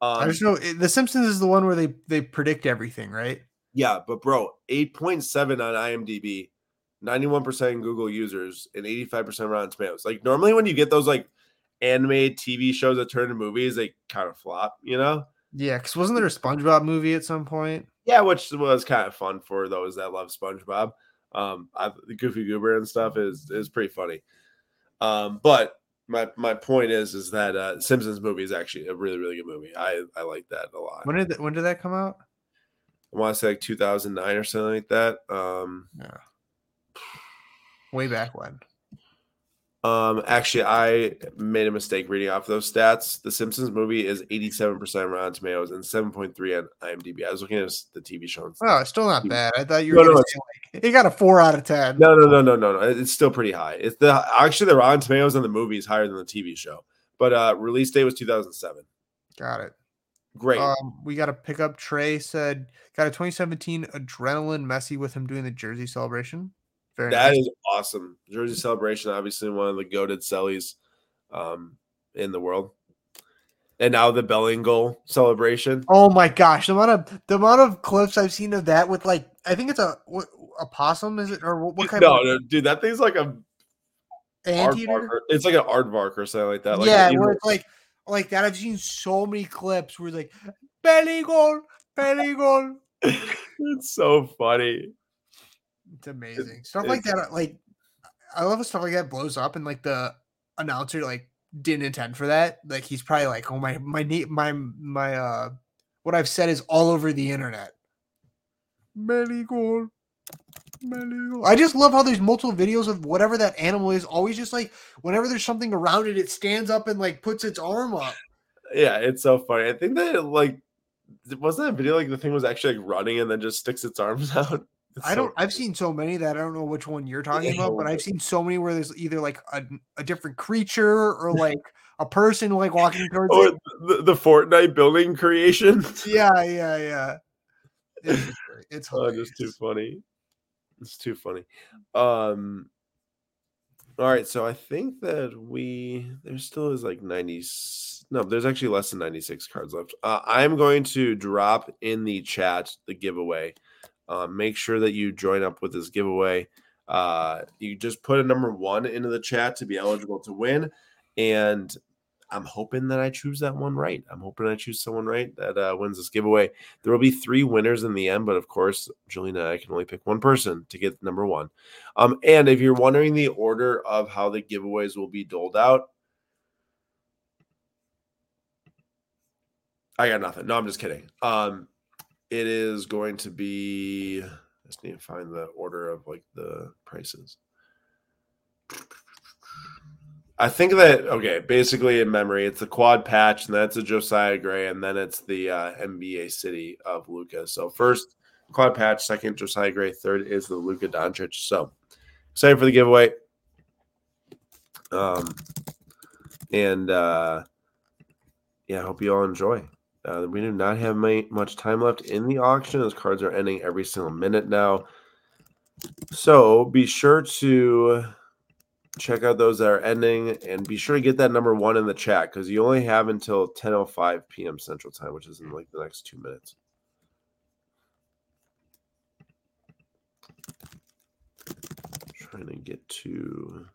I
Um,
just know the Simpsons is the one where they they predict everything, right?
yeah, but bro, 8.7 on IMDb, 91% Google users, and 85% Rotten Tomatoes. Like, normally when you get those like animated TV shows that turn into movies, they kind of flop, you know?
Yeah, because wasn't there a SpongeBob movie at some point?
Yeah, which was kind of fun for those that love SpongeBob. Um, I, the Goofy Goober and stuff is is pretty funny. Um, but my my point is is that uh, Simpsons movie is actually a really really good movie. I I like that a lot.
When did th- when did that come out?
I want to say like 2009 or something like that. Um, yeah.
Way back when.
Um, actually, I made a mistake reading off those stats. The Simpsons movie is 87% Rotten Tomatoes and 7.3 on IMDb. I was looking at the TV show.
Oh, it's still not bad. I thought you
No,
were
no,
gonna say like it got a four out of ten.
No, no, no, no, no, no. It's still pretty high. It's the actually the Rotten Tomatoes on the movie is higher than the TV show. But uh release date was 2007.
Got it.
Great.
Um, we got a pickup. Trey said got a 2017 Adrenalyn Messi with him doing the jersey celebration. Very
That
nice.
is awesome. Jersey Celebration, obviously one of the goaded sellies um in the world. And now the Belling goal celebration.
Oh my gosh, the amount of the amount of clips I've seen of that with like I think it's a what, a possum is it or what, what kind
No,
of
no, dude, that thing's like a aardvark It's like an aardvark or something like that. Like
yeah, where it's like like that. I've seen so many clips where it's like belly goal, belly goal. *laughs*
it's so funny.
It's amazing stuff like that. Like I love stuff like that blows up and like the announcer like didn't intend for that. Like he's probably like, oh my my my my uh what I've said is all over the internet. Belly goal. I just love how there's multiple videos of whatever that animal is. Always just like whenever there's something around it, it stands up and like puts its arm up.
Yeah, it's so funny. I think that like wasn't that video like the thing was actually like running and then just sticks its arms *laughs* out. It's
I don't. I've seen so many that I don't know which one you're talking about, but I've seen so many where there's either like a, a different creature or *laughs* like a person like walking towards
Or
it.
the, the Fortnite building creation. *laughs*
Yeah, yeah, yeah. It's just. It's *laughs*
oh,
hilarious.
just too funny. It's too funny. Um all right, so I think that we there still is like 90 no, there's actually less than 96 cards left. Uh, I'm going to drop in the chat the giveaway. Uh, make sure that you join up with this giveaway. Uh, you just put a number one into the chat to be eligible to win. And I'm hoping that I choose that one right. I'm hoping I choose someone right that uh, wins this giveaway. There will be three winners in the end, but of course, Julian and I can only pick one person to get number one. Um, and if you're wondering the order of how the giveaways will be doled out, I got nothing. No, I'm just kidding. Um, it is going to be. I just need to find the order of like the prices. I think that okay, basically in memory, it's the quad patch, and that's a Josiah Gray, and then it's the uh, NBA City of Luka. So first quad patch, second Josiah Gray, third is the Luka Doncic. So excited for the giveaway. Um, and uh, yeah, I hope you all enjoy. Uh, we do not have my, much time left in the auction. Those cards are ending every single minute now. So be sure to check out those that are ending and be sure to get that number one in the chat because you only have until 10.05 p.m. Central Time, which is in like the next two minutes. Trying to get to.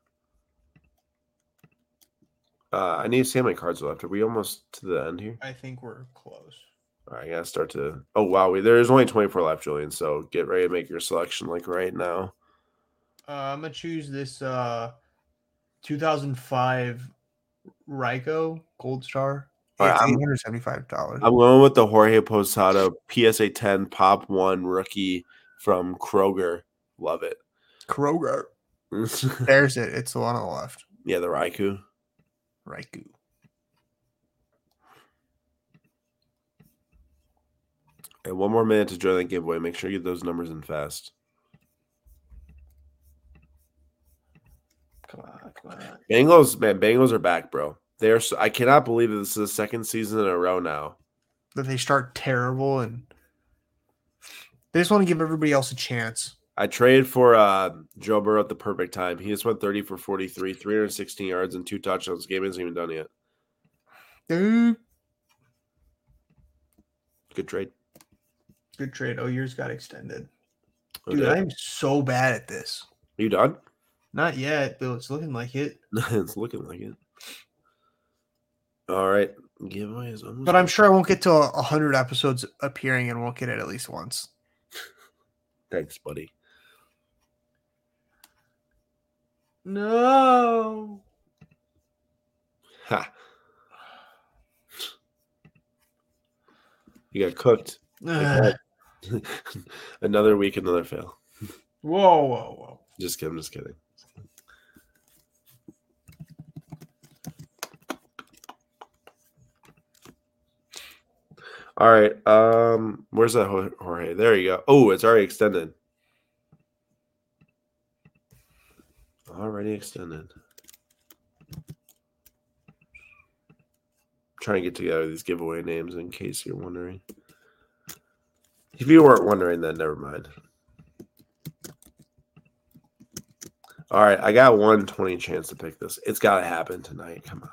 Uh, I need to see how many cards are left. Are we almost to the end here?
I think we're close.
All right, I gotta start to. Oh wow, we, there is only 24 left, Julian. So get ready to make your selection like right now.
Uh, I'm gonna choose this uh 2005 Raikou Gold Star.
Right, I'm-
eight hundred seventy-five dollars.
I'm going with the Jorge Posada PSA 10 Pop One rookie from Kroger. Love it.
Kroger. *laughs* There's it. It's the one on the left.
yeah, the Raikou.
Raikou.
And one more minute to join that giveaway. Make sure you get those numbers in fast.
Come on, come on.
Bengals, man, Bengals are back, bro. They are. So, I cannot believe that this is the second season in a row now.
That they start terrible and they just want to give everybody else a chance.
I traded for uh, Joe Burrow at the perfect time. He just went 30 for 43, 316 yards and two touchdowns. Game isn't even done yet.
Dude.
Good trade.
Good trade. Oh, yours got extended.
Okay.
Dude, I'm so bad at this.
Are you done?
Not yet, but it's looking like it. *laughs*
it's looking like it. All right. Giveaway is almost
But I'm sure I won't get to a hundred episodes appearing and won't get it at least once.
Thanks, buddy.
No.
Ha. You got cooked. *sighs* *laughs* Another week, another fail.
whoa, whoa, whoa.
Just kidding. Just kidding. All right. Um, where's that Jor- Jorge? There you go. Oh, it's already extended. Already extended. trying to get together these giveaway names in case you're wondering. If you weren't wondering, then never mind. All right, I got one twenty chance to pick this. It's got to happen tonight. Come on.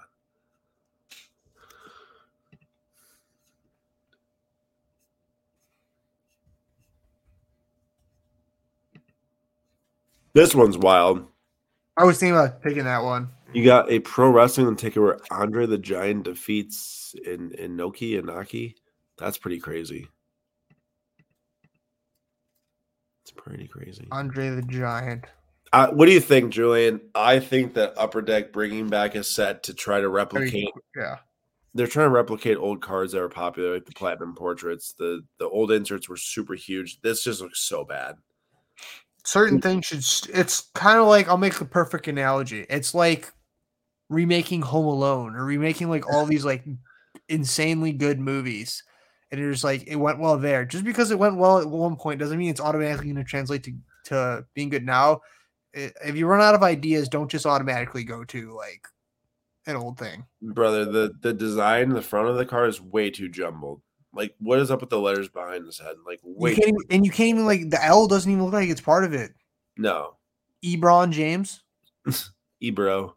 This one's wild.
I was thinking about picking that one.
You got a pro wrestling ticket where Andre the Giant defeats in in Noki and Naki. That's pretty crazy. It's pretty crazy.
Andre the Giant.
Uh, what do you think, Julian? I think that Upper Deck bringing back a set to try to replicate.
Yeah.
They're trying to replicate old cards that were popular, like the platinum portraits. The the old inserts were super huge. This just looks so bad.
Certain mm. things should. st- It's kind of like I'll make the perfect analogy. It's like remaking Home Alone or remaking like all these like insanely good movies, and you're like it went well there. Just because it went well at one point doesn't mean it's automatically going to translate to to being good now. If you run out of ideas, don't just automatically go to like an old thing.
Brother, the the design, the front of the car is way too jumbled. Like, what is up with the letters behind his head? Like, wait,
can't even, and you can't even like the L doesn't even look like it's part of it.
no,
Ebron James. *laughs*
Ebro.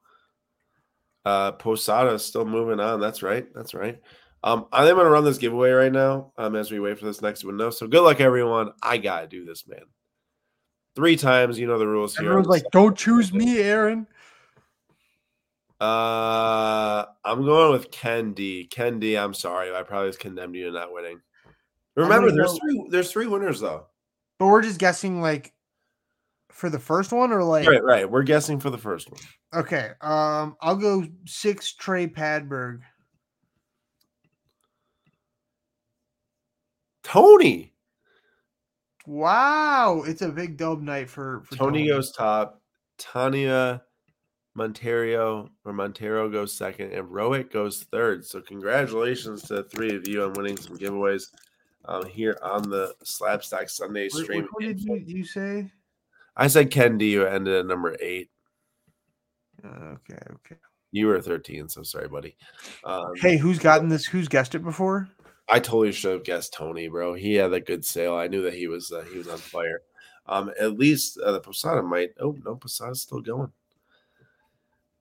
Uh, Posada is still moving on. That's right. That's right. Um, I think I'm gonna run this giveaway right now. Um, as we wait for this next window. So good luck, everyone. I gotta do this, man. Three times, you know the rules here.
Everyone's like, "Don't choose me, Aaron."
Uh, I'm going with Ken D. Ken D. I'm sorry, I probably just condemned you to not winning. Remember, there's
go-
three. There's three winners though.
But we're just guessing like for the first one or like
Right, right. We're guessing for the first one.
okay. Um, I'll go six Trey Padberg.
Tony.
Wow, it's a big dub night for, for
Tony goes top. Tanya Monterio or Montero goes second, and Rohit goes third. So congratulations to the three of you on winning some giveaways um, here on the SlabStox Sunday stream.
What, one did you, you say?
I said Ken D. You ended at number eight.
Uh, Okay, okay.
You were 13, so sorry, buddy. Um,
Hey, who's gotten this? Who's guessed it before?
I totally should have guessed Tony, bro. He had a good sale. I knew that he was uh, he was on fire. Um, at least uh, the Posada might. Oh no, Posada's still going.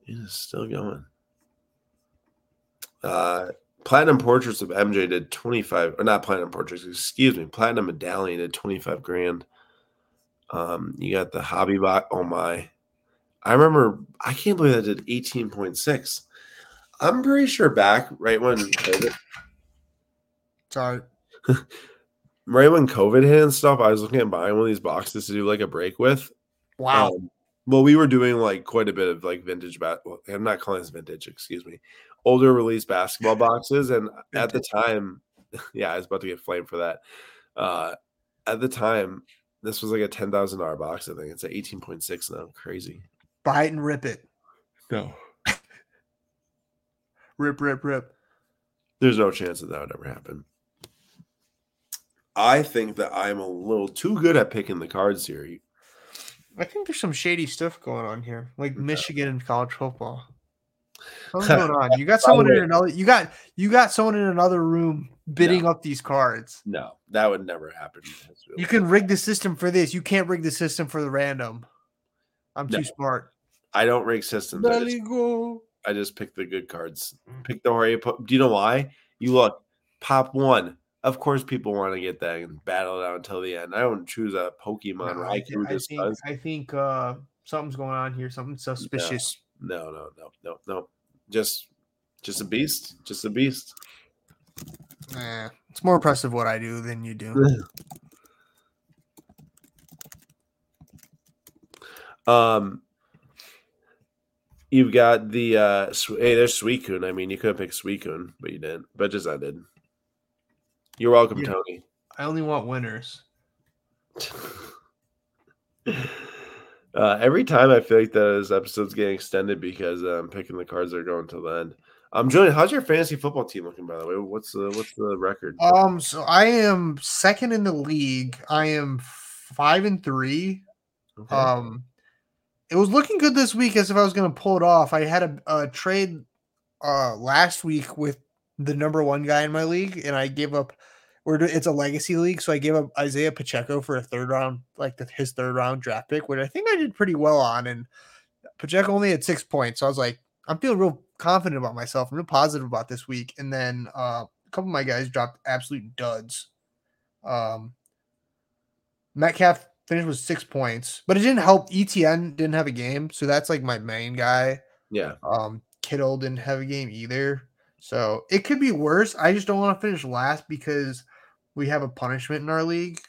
It is still going. Uh, Platinum Portraits of MJ did twenty five, or not Platinum Portraits. Excuse me, Platinum Medallion did twenty five grand. Um, you got the Hobby Bot. Oh my, I remember. I can't believe that did eighteen point six. I'm pretty sure back right when COVID,
Sorry. *laughs*
right when COVID hit and stuff, I was looking at buying one of these boxes to do like a break with.
Wow.
Um, well, we were doing like quite a bit of like vintage bat. Well, I'm not calling this vintage, excuse me. Older release basketball boxes, and *laughs* at the time, *laughs* yeah, I was about to get flamed for that. Uh, at the time, This was like a ten thousand dollar box. I think it's at eighteen point six now. Crazy.
Buy it and rip it.
No, *laughs*
Rip, rip, rip.
there's no chance that that would ever happen. I think that I'm a little too good at picking the cards here.
I think there's some shady stuff going on here, like. Michigan and college football. What's *laughs* going on? You got someone in another. You got you got someone in another room bidding up these cards.
No, that would never happen. Really-
You can rig the system for this. You can't rig the system for the random. I'm
No.
too smart.
I don't rig systems. I just. I just pick the good cards. Pick the Jorge. Do you know why? You look, pop one. Of course, people want to get that and battle it out until the end. I don't choose a Pokemon
No, I,
Raikou
I think
does.
I think uh, something's going on here. Something suspicious.
No, no, no, no, no. Just, just a beast. Just a beast.
Eh, it's more impressive what I do than you do. *laughs*
Um, you've got the uh, hey, there's Suicune. I mean, you could have picked Suicune, but you didn't. But just I did. You're welcome,
Yeah.
Tony.
I only want winners. *laughs*
uh, every time I feel like this episode's getting extended because uh, I'm picking the cards that are going to the end. Um, Julian, how's your fantasy football team looking? By the way, what's the what's the record?
Um, so I am second in the league. I am five and three.
Okay.
Um, it was looking good this week as if I was going to pull it off. I had a, a trade uh last week with the number one guy in my league, and I gave up. We're it's a legacy league, so I gave up Isaiah Pacheco for a third round, like the, his third round draft pick, which I think I did pretty well on. And Pacheco only had six points, so I was like, I'm feeling real confident about myself. I'm real positive about this week. And then uh, a couple of my guys dropped absolute duds. Um, Metcalf finished with six points, but it didn't help. ETN didn't have a game, so that's like my main guy.
yeah,
Um, Kittle didn't have a game either, so it could be worse. I just don't want to finish last because we have a punishment in our league,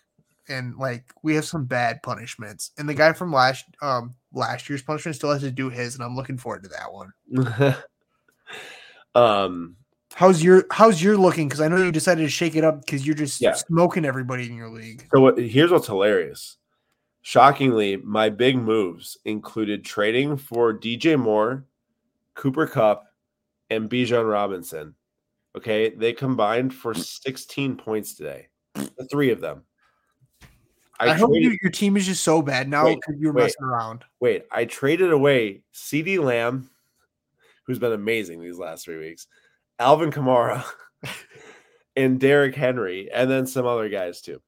and like we have some bad punishments. And the guy from last um last year's punishment still has to do his, and I'm looking forward to that one. *laughs*
um,
How's your How's your looking? Because I know you decided to shake it up because you're just
Yeah.
smoking everybody in your league.
So what, here's what's hilarious. Shockingly, my big moves included trading for DJ Moore, Cooper Kupp, and Bijan Robinson. Okay, they combined for hmm. 16 points today. The three of them.
I,
I,
hope
traded,
your team is just so bad now because you're
wait.
messing around.
wait, I traded away CeeDee Lamb, who's been amazing these last three weeks, Alvin Kamara, *laughs* and Derrick Henry, and then some other guys too.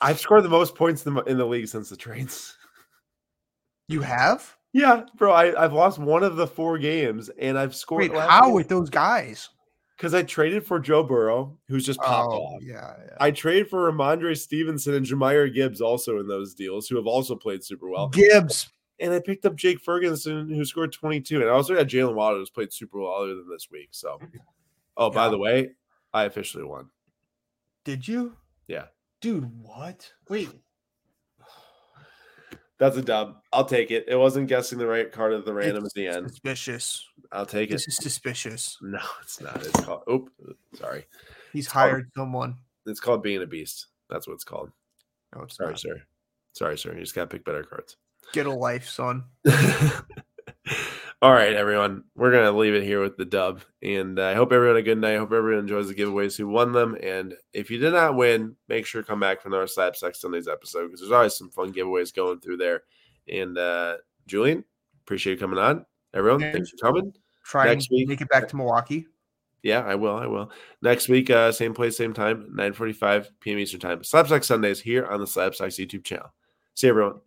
I've scored the most points in the, in the league since the trades.
You have?
Yeah, bro, I, I've lost one of the four games, and I've scored.
Wait, how with those guys?
Because I traded for Joe Burrow, who's just popped
Oh,
off.
yeah, yeah.
I traded for Rhamondre Stevenson and Jahmyr Gibbs also in those deals, who have also played super well.
Gibbs.
And I picked up Jake Ferguson, who scored 22. And I also got Jaylen Waddle, who's played super well other than this week. So, oh, by the way, I officially won.
Did you?
Yeah.
Dude, what? Wait.
That's a dub. I'll take it. It wasn't guessing the right card at the random at the end.
Suspicious.
I'll take it.
This is suspicious.
No, it's not. It's called. Oop, sorry.
He's
called-
hired someone.
It's called being a beast. That's what it's called.
No, it's
Sorry,
not.
sir. Sorry, sir. You just gotta pick better cards.
Get a life, son. *laughs*
All right, everyone. We're gonna leave it here with the dub, and uh, I hope everyone had a good night. I hope everyone enjoys the giveaways who won them. And if you did not win, make sure to come back for another SlabStox Sundays episode because there's always some fun giveaways going through there. And uh, Julian, appreciate you coming on. Everyone, thanks for coming.
Try
Next
and
week-
make it back to Milwaukee.
Yeah, I will. I will. Next week, uh, same place, same time, 9:45 p.m. Eastern time. SlabStox Sundays here on the SlabStox YouTube channel. See you, everyone.